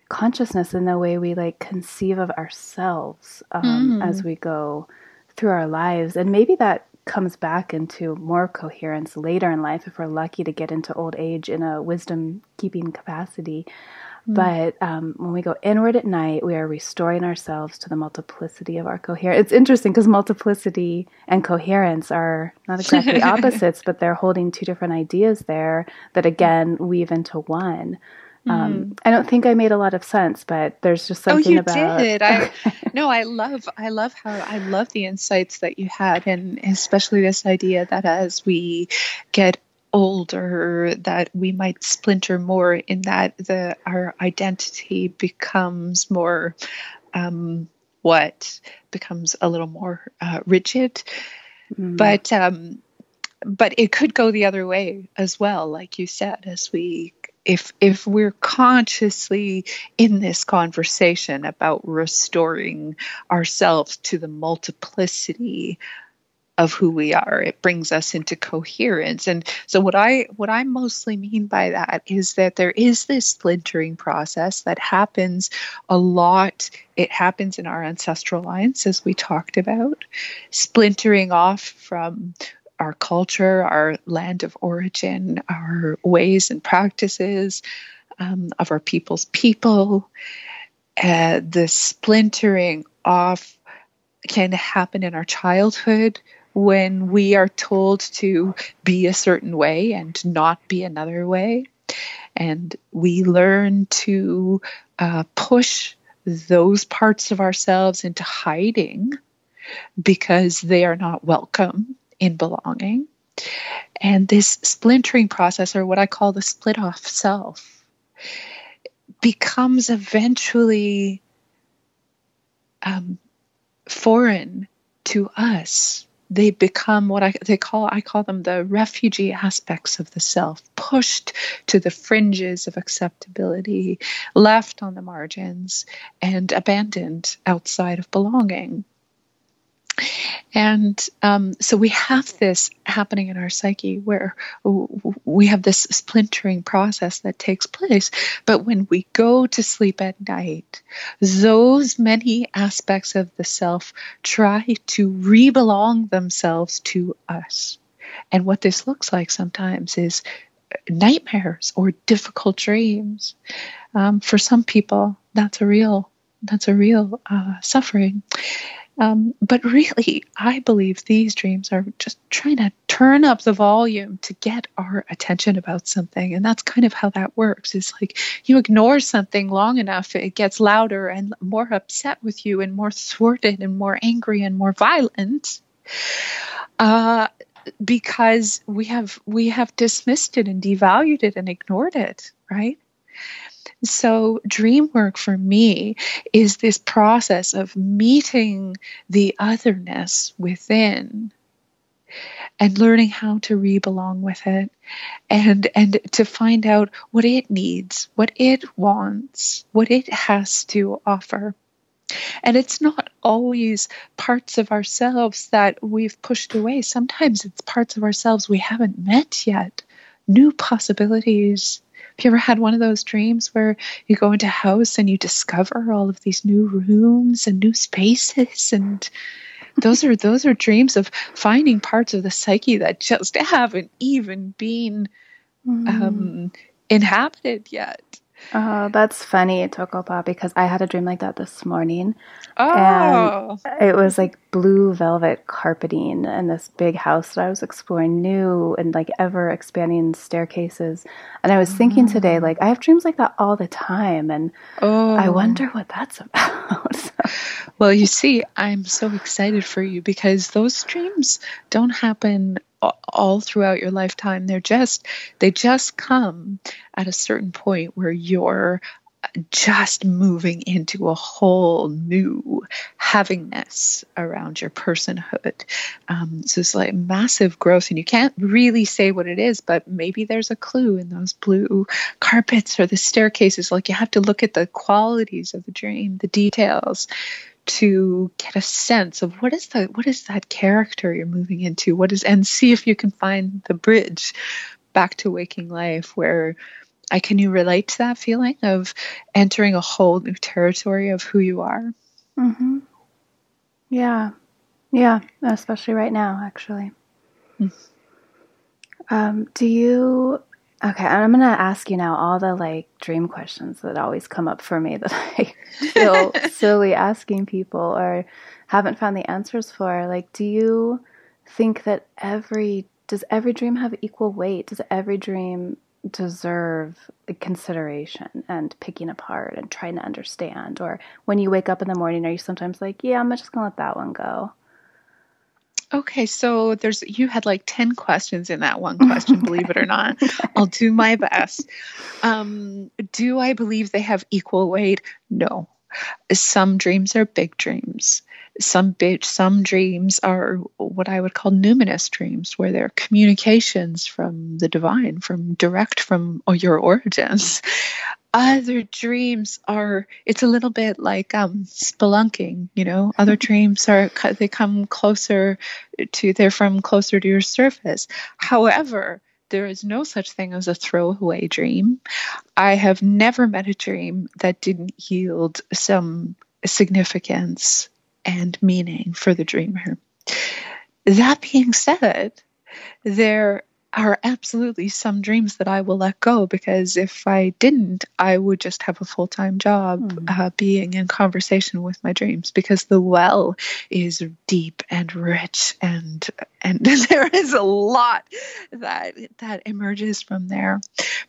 consciousness in the way we like conceive of ourselves um, mm. as we go through our lives. And maybe that comes back into more coherence later in life if we're lucky to get into old age in a wisdom keeping capacity. Mm. But um, when we go inward at night, we are restoring ourselves to the multiplicity of our coherence. It's interesting because multiplicity and coherence are not exactly opposites, but they're holding two different ideas there that again weave into one. Um, mm. I don't think I made a lot of sense, but there's just something oh, you about. did. I no, I love, I love how I love the insights that you had, and especially this idea that as we get older, that we might splinter more in that the our identity becomes more, um, what becomes a little more uh, rigid, mm. but. Um, but it could go the other way as well, like you said, as we if if we're consciously in this conversation about restoring ourselves to the multiplicity of who we are it brings us into coherence. And so what i what i mostly mean by that is that there is this splintering process that happens a lot. It happens in our ancestral lines as we talked about splintering off from our culture, our land of origin, our ways and practices um, of our people's people. Uh, the splintering off can happen in our childhood when we are told to be a certain way and not be another way. And we learn to uh, push those parts of ourselves into hiding because they are not welcome in belonging. And this splintering process, or what I call the split off self, becomes eventually um, foreign to us they become what I they call I call them the refugee aspects of the self, pushed to the fringes of acceptability, left on the margins, and abandoned outside of belonging. And um, so we have this happening in our psyche where we have this splintering process that takes place. But when we go to sleep at night, those many aspects of the self try to rebelong themselves to us. And what this looks like sometimes is nightmares or difficult dreams. Um, for some people, that's a real that's a real uh, suffering. Um, but really, I believe these dreams are just trying to turn up the volume to get our attention about something. And that's kind of how that works. It's like you ignore something long enough, it gets louder and more upset with you, and more thwarted, and more angry, and more violent. Uh, because we have we have dismissed it and devalued it and ignored it, right? So, dream work for me is this process of meeting the otherness within and learning how to re-belong with it and and to find out what it needs what it wants what it has to offer. And it's not always parts of ourselves that we've pushed away. Sometimes it's parts of ourselves we haven't met yet. New possibilities have you ever had one of those dreams where you go into a house and you discover all of these new rooms and new spaces and those are those are dreams of finding parts of the psyche that just haven't even been mm. um, inhabited yet. Oh, that's funny, Toko-pa, because I had a dream like that this morning. Oh. And it was like blue velvet carpeting and this big house that I was exploring new and like ever expanding staircases. And I was thinking today, mm. like, I have dreams like that all the time. And oh. I wonder what that's about. well, you see, I'm so excited for you because those dreams don't happen all throughout your lifetime. They're just they just come at a certain point where you're just moving into a whole new havingness around your personhood. Um, so it's like massive growth, and you can't really say what it is, but maybe there's a clue in those blue carpets or the staircases. Like you have to look at the qualities of the dream, the details, to get a sense of what is the what is that character you're moving into what is and see if you can find the bridge back to waking life where I can you relate to that feeling of entering a whole new territory of who you are mm-hmm. yeah yeah especially right now actually mm. um, do you Okay, I'm going to ask you now all the like dream questions that always come up for me that I feel silly asking people or haven't found the answers for. Like, do you think that every does every dream have equal weight? Does every dream deserve consideration and picking apart and trying to understand? Or when you wake up in the morning, are you sometimes like, yeah, I'm just going to let that one go? Okay, so there's you had like 10 questions in that one question, believe it or not. I'll do my best. Um, do I believe they have equal weight? No. Some dreams are big dreams. Some big, some dreams are what I would call numinous dreams, where they're communications from the divine, from direct from your origins other dreams are it's a little bit like um spelunking you know? Other dreams are they come closer to they're from closer to your surface. However there is no such thing as a throwaway dream. I have never met a dream that didn't yield some significance and meaning for the dreamer. That being said there are absolutely some dreams that I will let go because if I didn't, I would just have a full time job mm. uh, being in conversation with my dreams because the well is deep and rich and and there is a lot that that emerges from there.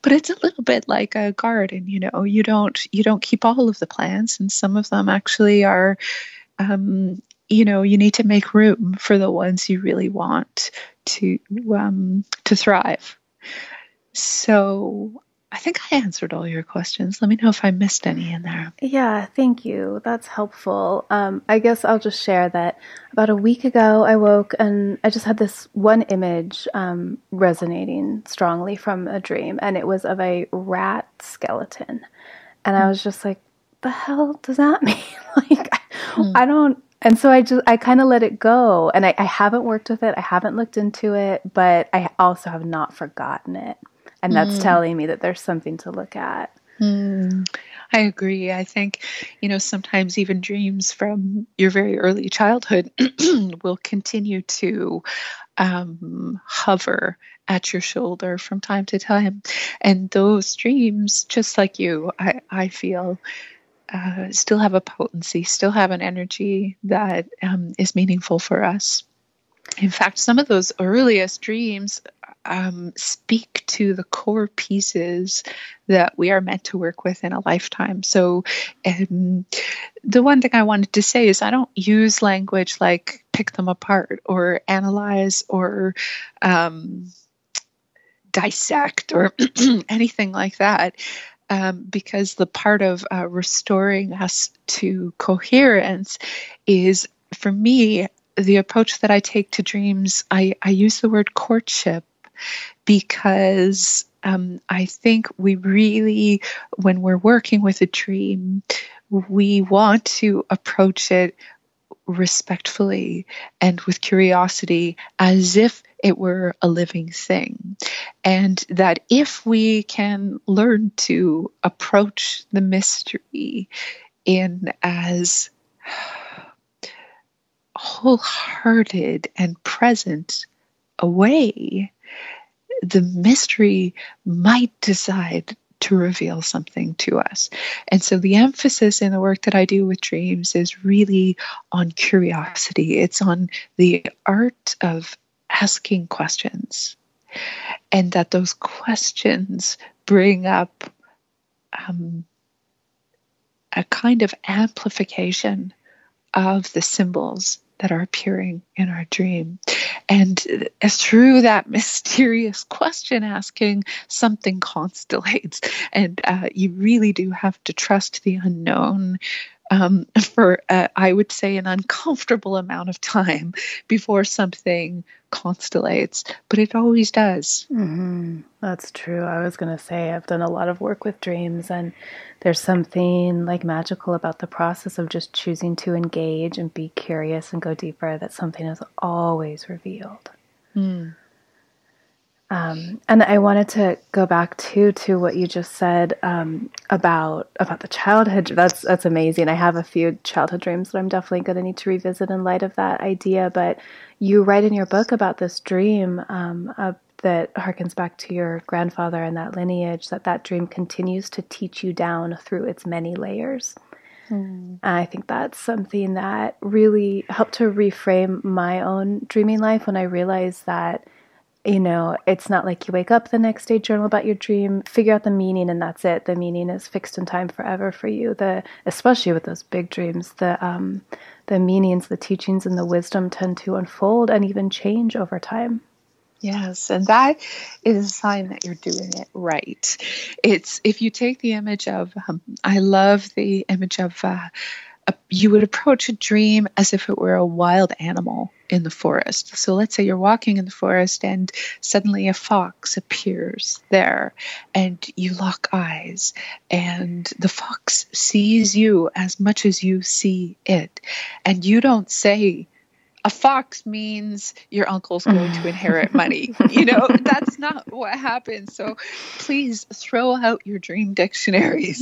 But it's a little bit like a garden, you know. You don't you don't keep all of the plants, and some of them actually are. Um, you know you need to make room for the ones you really want to um, to thrive. So I think I answered all your questions. Let me know if I missed any in there. Yeah, thank you. That's helpful. Um, I guess I'll just share that about a week ago, I woke and I just had this one image um, resonating strongly from a dream, and it was of a rat skeleton. And I was just like, the hell does that mean? like, mm. I don't. And so I just, I kind of let it go. And I, I haven't worked with it, I haven't looked into it, but I also have not forgotten it and that's mm. telling me that there's something to look at. Mm. I agree. I think, you know, sometimes even dreams from your very early childhood will continue to um, hover at your shoulder from time to time. And those dreams, just like you, I, I feel uh, still have a potency, still have an energy that um, is meaningful for us. In fact, some of those earliest dreams um, speak to the core pieces that we are meant to work with in a lifetime. So, um, the one thing I wanted to say is I don't use language like pick them apart or analyze or um, dissect or anything like that. Um, because the part of uh, restoring us to coherence is, for me, the approach that I take to dreams, I, I use the word courtship because um, I think we really, when we're working with a dream, we want to approach it respectfully and with curiosity as if it were a living thing. And that if we can learn to approach the mystery in as wholehearted and present a way, the mystery might decide to reveal something to us. And so the emphasis in the work that I do with dreams is really on curiosity, it's on the art of asking questions. And that those questions bring up um, a kind of amplification of the symbols that are appearing in our dream. And through that mysterious question asking, something constellates. And uh, you really do have to trust the unknown um, for, uh, I would say, an uncomfortable amount of time before something constellates, but it always does. Mm-hmm. That's true. I was going to say, I've done a lot of work with dreams, and there's something like magical about the process of just choosing to engage and be curious and go deeper that something is always revealed. Mm. Um, and I wanted to go back too to what you just said um, about about the childhood. That's that's amazing. I have a few childhood dreams that I'm definitely going to need to revisit in light of that idea. But you write in your book about this dream um, uh, that harkens back to your grandfather and that lineage. That that dream continues to teach you down through its many layers. Mm. I think that's something that really helped to reframe my own dreaming life when I realized that you know, it's not like you wake up the next day, journal about your dream, figure out the meaning, and that's it. The meaning is fixed in time forever for you. The especially with those big dreams, the um, the meanings, the teachings, and the wisdom tend to unfold and even change over time. Yes, and that is a sign that you're doing it right. It's if you take the image of, um, I love the image of. Uh, you would approach a dream as if it were a wild animal in the forest. So let's say you're walking in the forest and suddenly a fox appears there and you lock eyes and the fox sees you as much as you see it. And you don't say, a fox means your uncle's going to inherit money. You know, that's not what happens. So please throw out your dream dictionaries.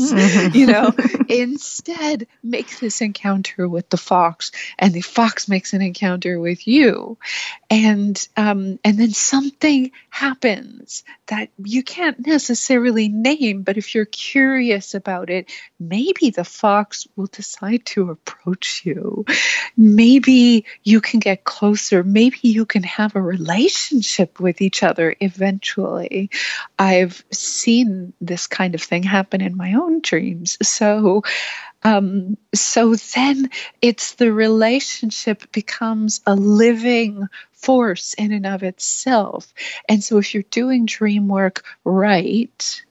you know, instead make this encounter with the fox, and the fox makes an encounter with you, and um, and then something happens that you can't necessarily name, but if you're curious about it, maybe the fox will decide to approach you. Maybe you can get closer. Maybe you can have a relationship with each other eventually. I've seen this kind of thing happen in my own dreams. So, um, so then it's the relationship becomes a living force in and of itself. And so if you're doing dream work right,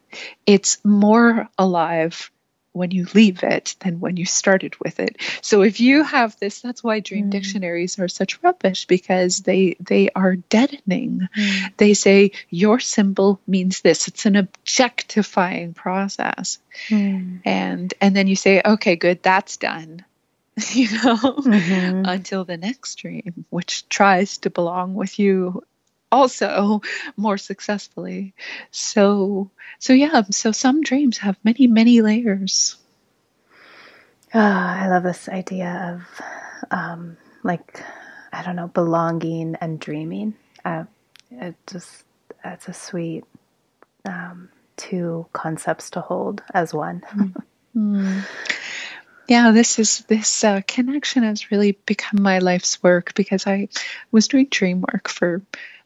it's more alive when you leave it than when you started with it. So if you have this, that's why dream mm. dictionaries are such rubbish because they they are deadening. Mm. They say your symbol means this. It's an objectifying process. Mm. And and then you say, okay, good, that's done. you know, mm-hmm. until the next dream, which tries to belong with you also more successfully. So, so yeah, so some dreams have many, many layers. Oh, I love this idea of um, like, I don't know, belonging and dreaming. Uh, it just, it's a sweet um, two concepts to hold as one. mm. Yeah, this is this uh, connection has really become my life's work because I was doing dream work for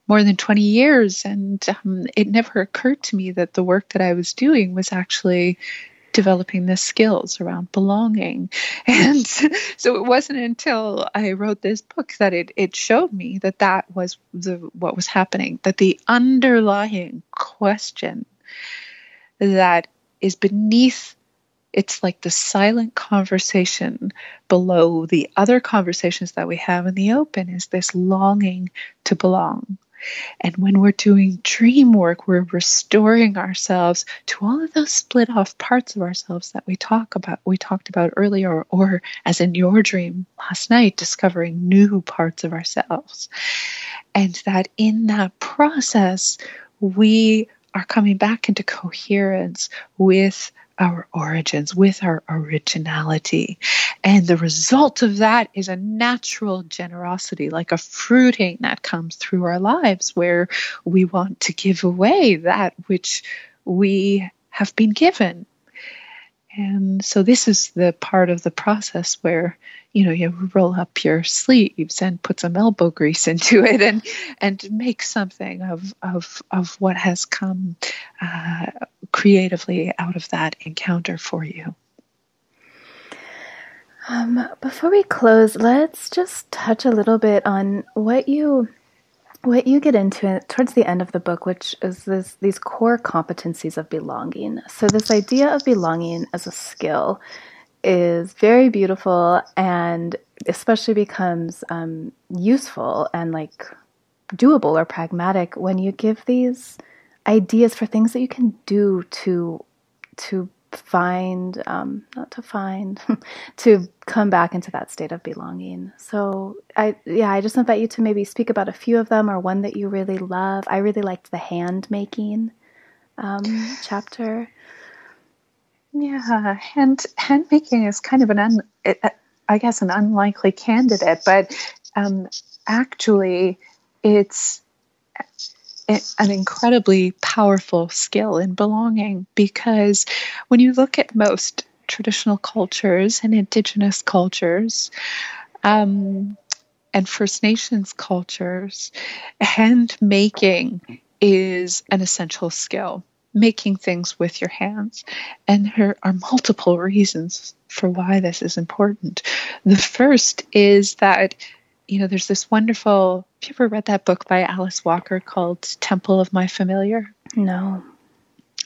more than 20 years. And um, it never occurred to me that the work that I was doing was actually developing the skills around belonging. And so it wasn't until I wrote this book that it, it showed me that that was the, what was happening, that the underlying question that is beneath it's like the silent conversation below the other conversations that we have in the open is this longing to belong and when we're doing dream work, we're restoring ourselves to all of those split off parts of ourselves that we talk about, we talked about earlier, or as in your dream last night, discovering new parts of ourselves. And that in that process, we are coming back into coherence with our origins, with our originality. And the result of that is a natural generosity, like a fruiting that comes through our lives where we want to give away that which we have been given. And so this is the part of the process where you know you roll up your sleeves and put some elbow grease into it and and make something of of of what has come uh, creatively out of that encounter for you. Um, before we close, let's just touch a little bit on what you what you get into towards the end of the book, which is this these core competencies of belonging. So this idea of belonging as a skill is very beautiful and especially becomes um, useful and like doable or pragmatic when you give these ideas for things that you can do to to find um, not to find to come back into that state of belonging. So i yeah i just invite you to maybe speak about a few of them or one that you really love. I really liked the hand making um, chapter. Yeah hand hand making is kind of an un, it, i guess an unlikely candidate but um, actually it's an incredibly powerful skill in belonging because when you look at most traditional cultures and indigenous cultures um, and First Nations cultures, hand making is an essential skill. Making things with your hands. And there are multiple reasons for why this is important. The first is that you know, there's this wonderful. Have you ever read that book by Alice Walker called Temple of My Familiar? No.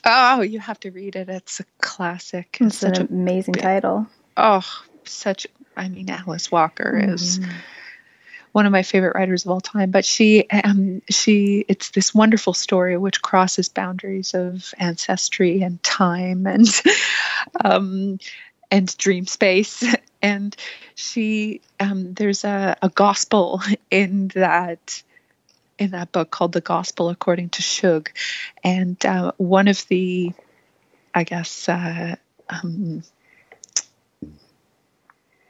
Oh, you have to read it. It's a classic. It's, such an amazing big, title. Oh, such. I mean, Alice Walker mm-hmm. is one of my favorite writers of all time. But she, um, she, it's this wonderful story which crosses boundaries of ancestry and time and, um, and dream space. And she, um, there's a, a gospel in that in that book called The Gospel According to Shug, and uh, one of the, I guess, uh, um,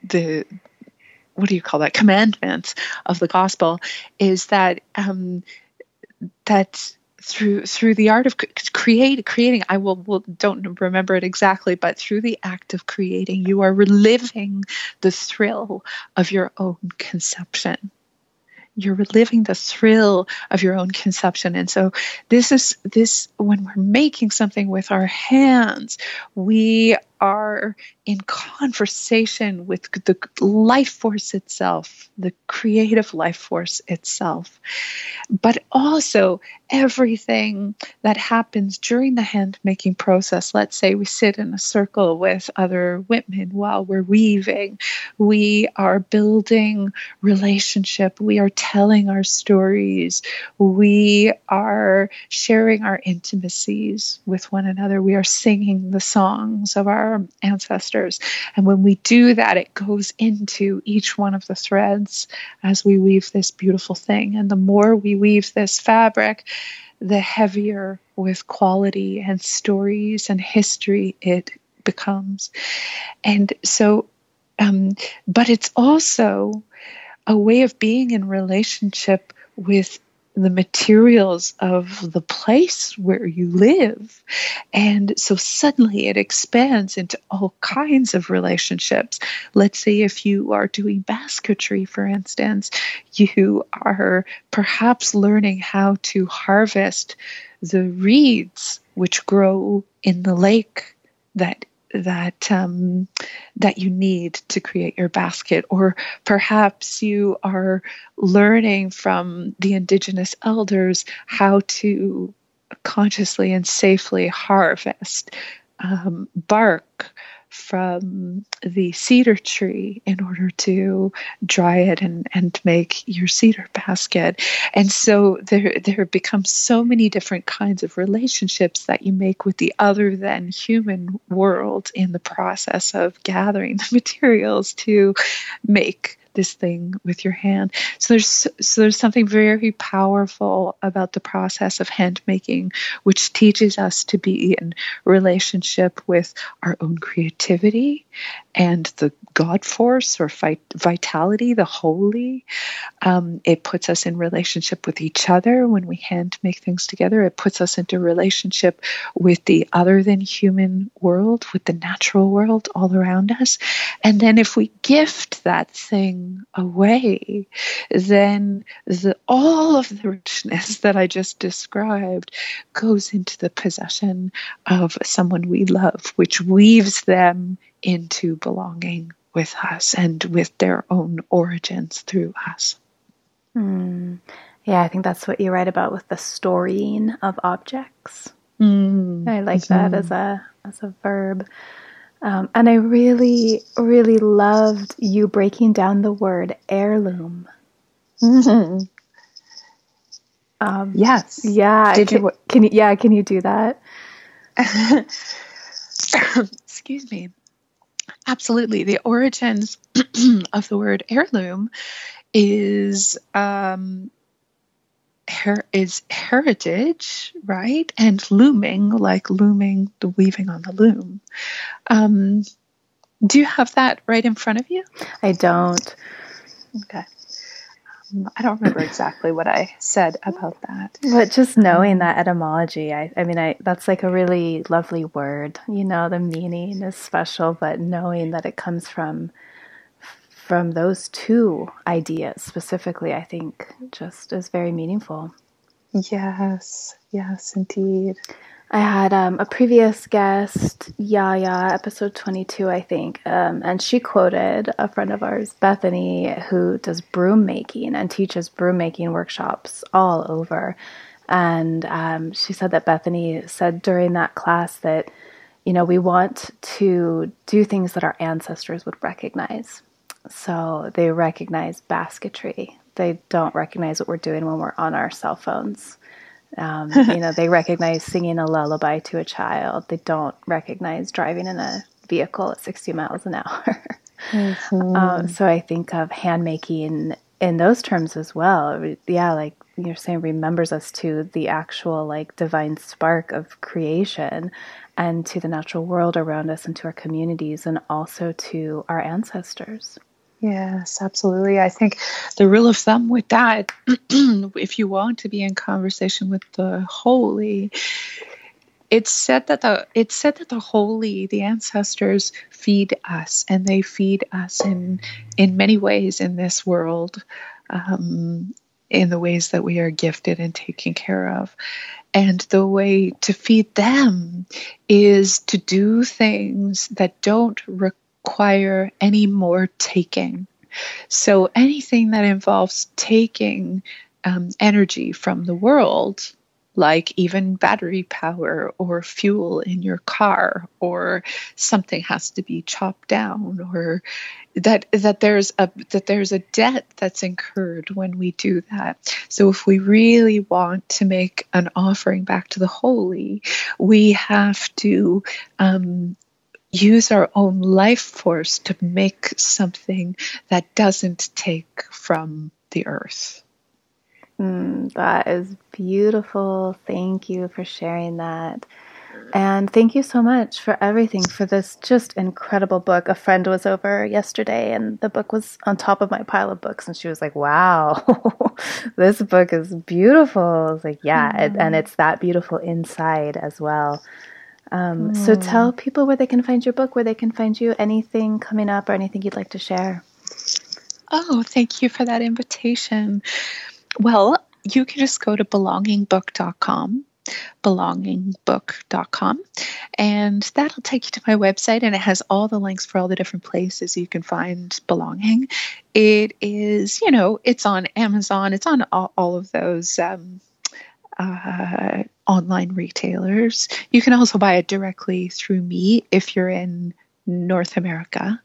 the what do you call that commandments of the gospel is that um, that through through the art of create creating i will, will don't remember it exactly but through the act of creating you are reliving the thrill of your own conception. You're reliving the thrill of your own conception. And so this is this when we're making something with our hands we are in conversation with the life force itself, the creative life force itself, but also everything that happens during the hand making process. Let's say we sit in a circle with other women while we're weaving, we are building relationship, we are telling our stories, we are sharing our intimacies with one another, we are singing the songs of our ancestors. And when we do that, it goes into each one of the threads as we weave this beautiful thing. And the more we weave this fabric, the heavier with quality and stories and history it becomes. And so, um, but it's also a way of being in relationship with the materials of the place where you live. And so suddenly it expands into all kinds of relationships. Let's say if you are doing basketry, for instance, you are perhaps learning how to harvest the reeds which grow in the lake that that um, that you need to create your basket, or perhaps you are learning from the indigenous elders how to consciously and safely harvest um, bark from the cedar tree in order to dry it and, and make your cedar basket. And so there there become so many different kinds of relationships that you make with the other than human world in the process of gathering the materials to make this thing with your hand. So there's so there's something very powerful about the process of hand making, which teaches us to be in relationship with our own creativity and the God force or vitality, the holy. Um, it puts us in relationship with each other when we hand make things together. It puts us into relationship with the other than human world, with the natural world all around us. And then if we gift that thing away, then the, all of the richness that I just described goes into the possession of someone we love, which weaves them into belonging with us and with their own origins through us. Mm. Yeah, I think that's what you write about with the storying of objects. Mm. I like mm-hmm. that as a as a verb. Um, and I really, really loved you breaking down the word heirloom. Mm-hmm. Um, yes. Yeah. Did can, you? Can you? Yeah. Can you do that? Excuse me. Absolutely. The origins of the word heirloom is um, her- is heritage, right? And looming, like looming, the weaving on the loom. Um, do you have that right in front of you? I don't. Okay. Um, I don't remember exactly what I said about that. But just knowing that etymology, I, I mean, I that's like a really lovely word. You know, the meaning is special, but knowing that it comes from from those two ideas specifically, I think just is very meaningful. Yes, yes, indeed. I had um, a previous guest, Yaya, episode 22, I think, um, and she quoted a friend of ours, Bethany, who does broom making and teaches broom making workshops all over. And um, she said that Bethany said during that class that, you know, we want to do things that our ancestors would recognize. So they recognize basketry. They don't recognize what we're doing when we're on our cell phones. Um, you know, they recognize singing a lullaby to a child. They don't recognize driving in a vehicle at 60 miles an hour. mm-hmm. um, so I think of handmaking in those terms as well. Yeah, like you're saying, remembers us to the actual like divine spark of creation and to the natural world around us and to our communities and also to our ancestors. Yes, absolutely. I think the rule of thumb with that, if you want to be in conversation with the holy, it's said that the it's said that the holy, the ancestors, feed us, and they feed us in in many ways in this world. Um, in the ways that we are gifted and taken care of. And the way to feed them is to do things that don't require any more taking. So anything that involves taking um, energy from the world like even battery power or fuel in your car or something has to be chopped down or that that there's a that there's a debt that's incurred when we do that so if we really want to make an offering back to the holy we have to um, use our own life force to make something that doesn't take from the earth Mm, that is beautiful. Thank you for sharing that. And thank you so much for everything, for this just incredible book. A friend was over yesterday and the book was on top of my pile of books. And she was like, wow, this book is beautiful. I was like, yeah. Mm. It, and it's that beautiful inside as well. Um, mm. So tell people where they can find your book, where they can find you, anything coming up or anything you'd like to share. Oh, thank you for that invitation. Well, you can just go to belongingbook.com belongingbook.com and that'll take you to my website and it has all the links for all the different places you can find belonging it is you know it's on amazon it's on all, all of those um, uh, online retailers. You can also buy it directly through me if you're in North America.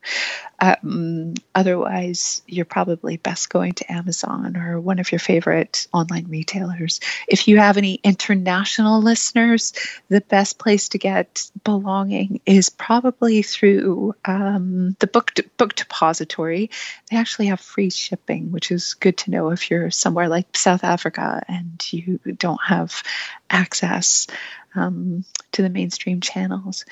Um, otherwise, you're probably best going to Amazon or one of your favorite online retailers. If you have any international listeners, the best place to get belonging is probably through um, the book book depository. They actually have free shipping, which is good to know if you're somewhere like South Africa and you don't have access um, to the mainstream channels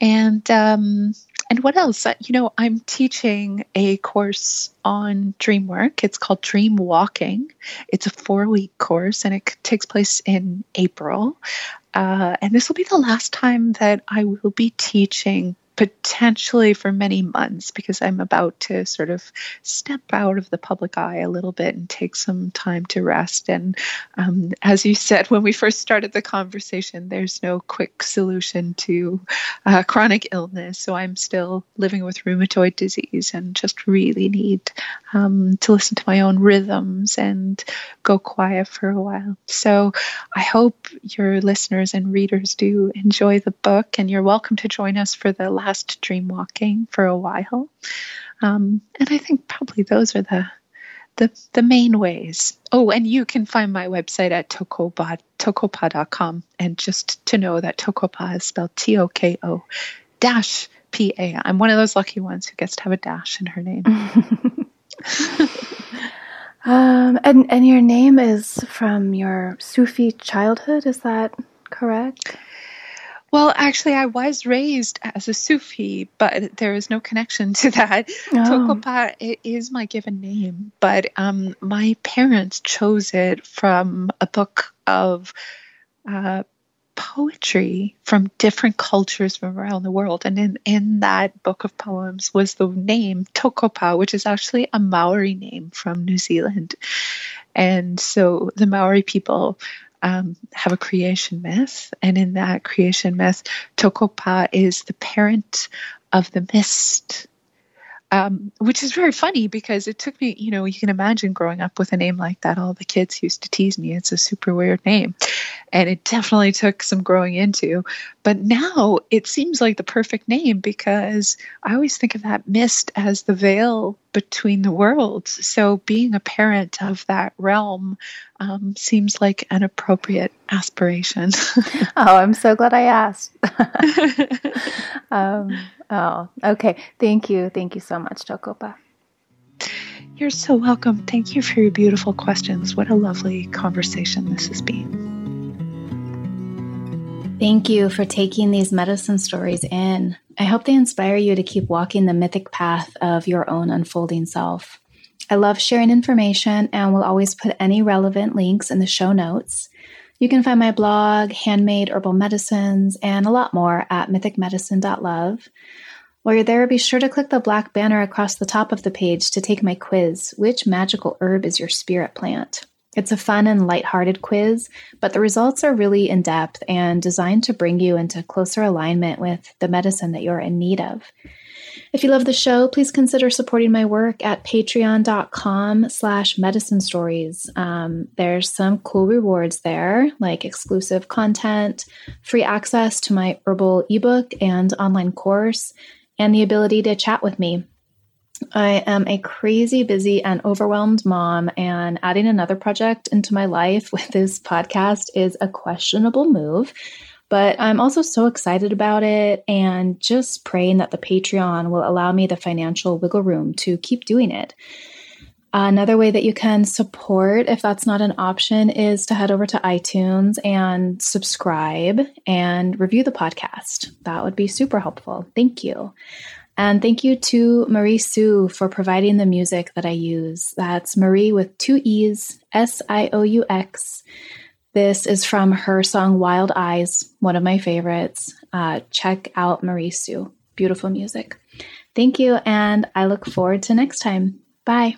and um, and what else? Uh, you know, I'm teaching a course on dream work. It's called Dream Walking. It's a four week course, and it takes place in April. Uh, and this will be the last time that I will be teaching potentially for many months because I'm about to sort of step out of the public eye a little bit and take some time to rest. And um, as you said when we first started the conversation, there's no quick solution to uh, chronic illness. So I'm still living with rheumatoid disease and just really need um, to listen to my own rhythms and go quiet for a while. So I hope your listeners and readers do enjoy the book, and you're welcome to join us for the last dream walking for a while. Um, and I think probably those are the the, the main ways. Oh, and you can find my website at tokopa, tokopa.com. And just to know that Toko-pa is spelled T O K O dash P A. I'm one of those lucky ones who gets to have a dash in her name. um, and, and your name is from your Sufi childhood, is that correct? Well, actually, I was raised as a Sufi, but there is no connection to that. Oh. Toko-pa is my given name, but um, my parents chose it from a book of uh, poetry from different cultures from around the world. And in, in that book of poems was the name Toko-pa, which is actually a Maori name from New Zealand. And so the Maori people um, have a creation myth, and in that creation myth, Toko-pa is the parent of the mist. Um, which is very funny because it took me, you know, you can imagine growing up with a name like that. All the kids used to tease me. It's a super weird name. And it definitely took some growing into. But now it seems like the perfect name because I always think of that mist as the veil between the worlds. So being a parent of that realm um, seems like an appropriate aspiration. oh, I'm so glad I asked. um, oh, okay. Thank you. Thank you so much, Toko-pa. You're so welcome. Thank you for your beautiful questions. What a lovely conversation this has been. Thank you for taking these medicine stories in. I hope they inspire you to keep walking the mythic path of your own unfolding self. I love sharing information and will always put any relevant links in the show notes. You can find my blog, handmade herbal medicines, and a lot more at mythicmedicine.love. While you're there, be sure to click the black banner across the top of the page to take my quiz Which magical herb is your spirit plant? It's a fun and lighthearted quiz, but the results are really in depth and designed to bring you into closer alignment with the medicine that you're in need of. If you love the show, please consider supporting my work at patreon.com slash medicine stories. Um, there's some cool rewards there, like exclusive content, free access to my herbal ebook and online course, and the ability to chat with me. I am a crazy, busy, and overwhelmed mom, and adding another project into my life with this podcast is a questionable move. But I'm also so excited about it and just praying that the Patreon will allow me the financial wiggle room to keep doing it. Another way that you can support, if that's not an option, is to head over to iTunes and subscribe and review the podcast. That would be super helpful. Thank you. And thank you to Mariee Sioux for providing the music that I use. That's Mariee with two E's, S I O U X. This is from her song Wild Eyes, one of my favorites. Uh, check out Mariee Sioux. Beautiful music. Thank you, and I look forward to next time. Bye.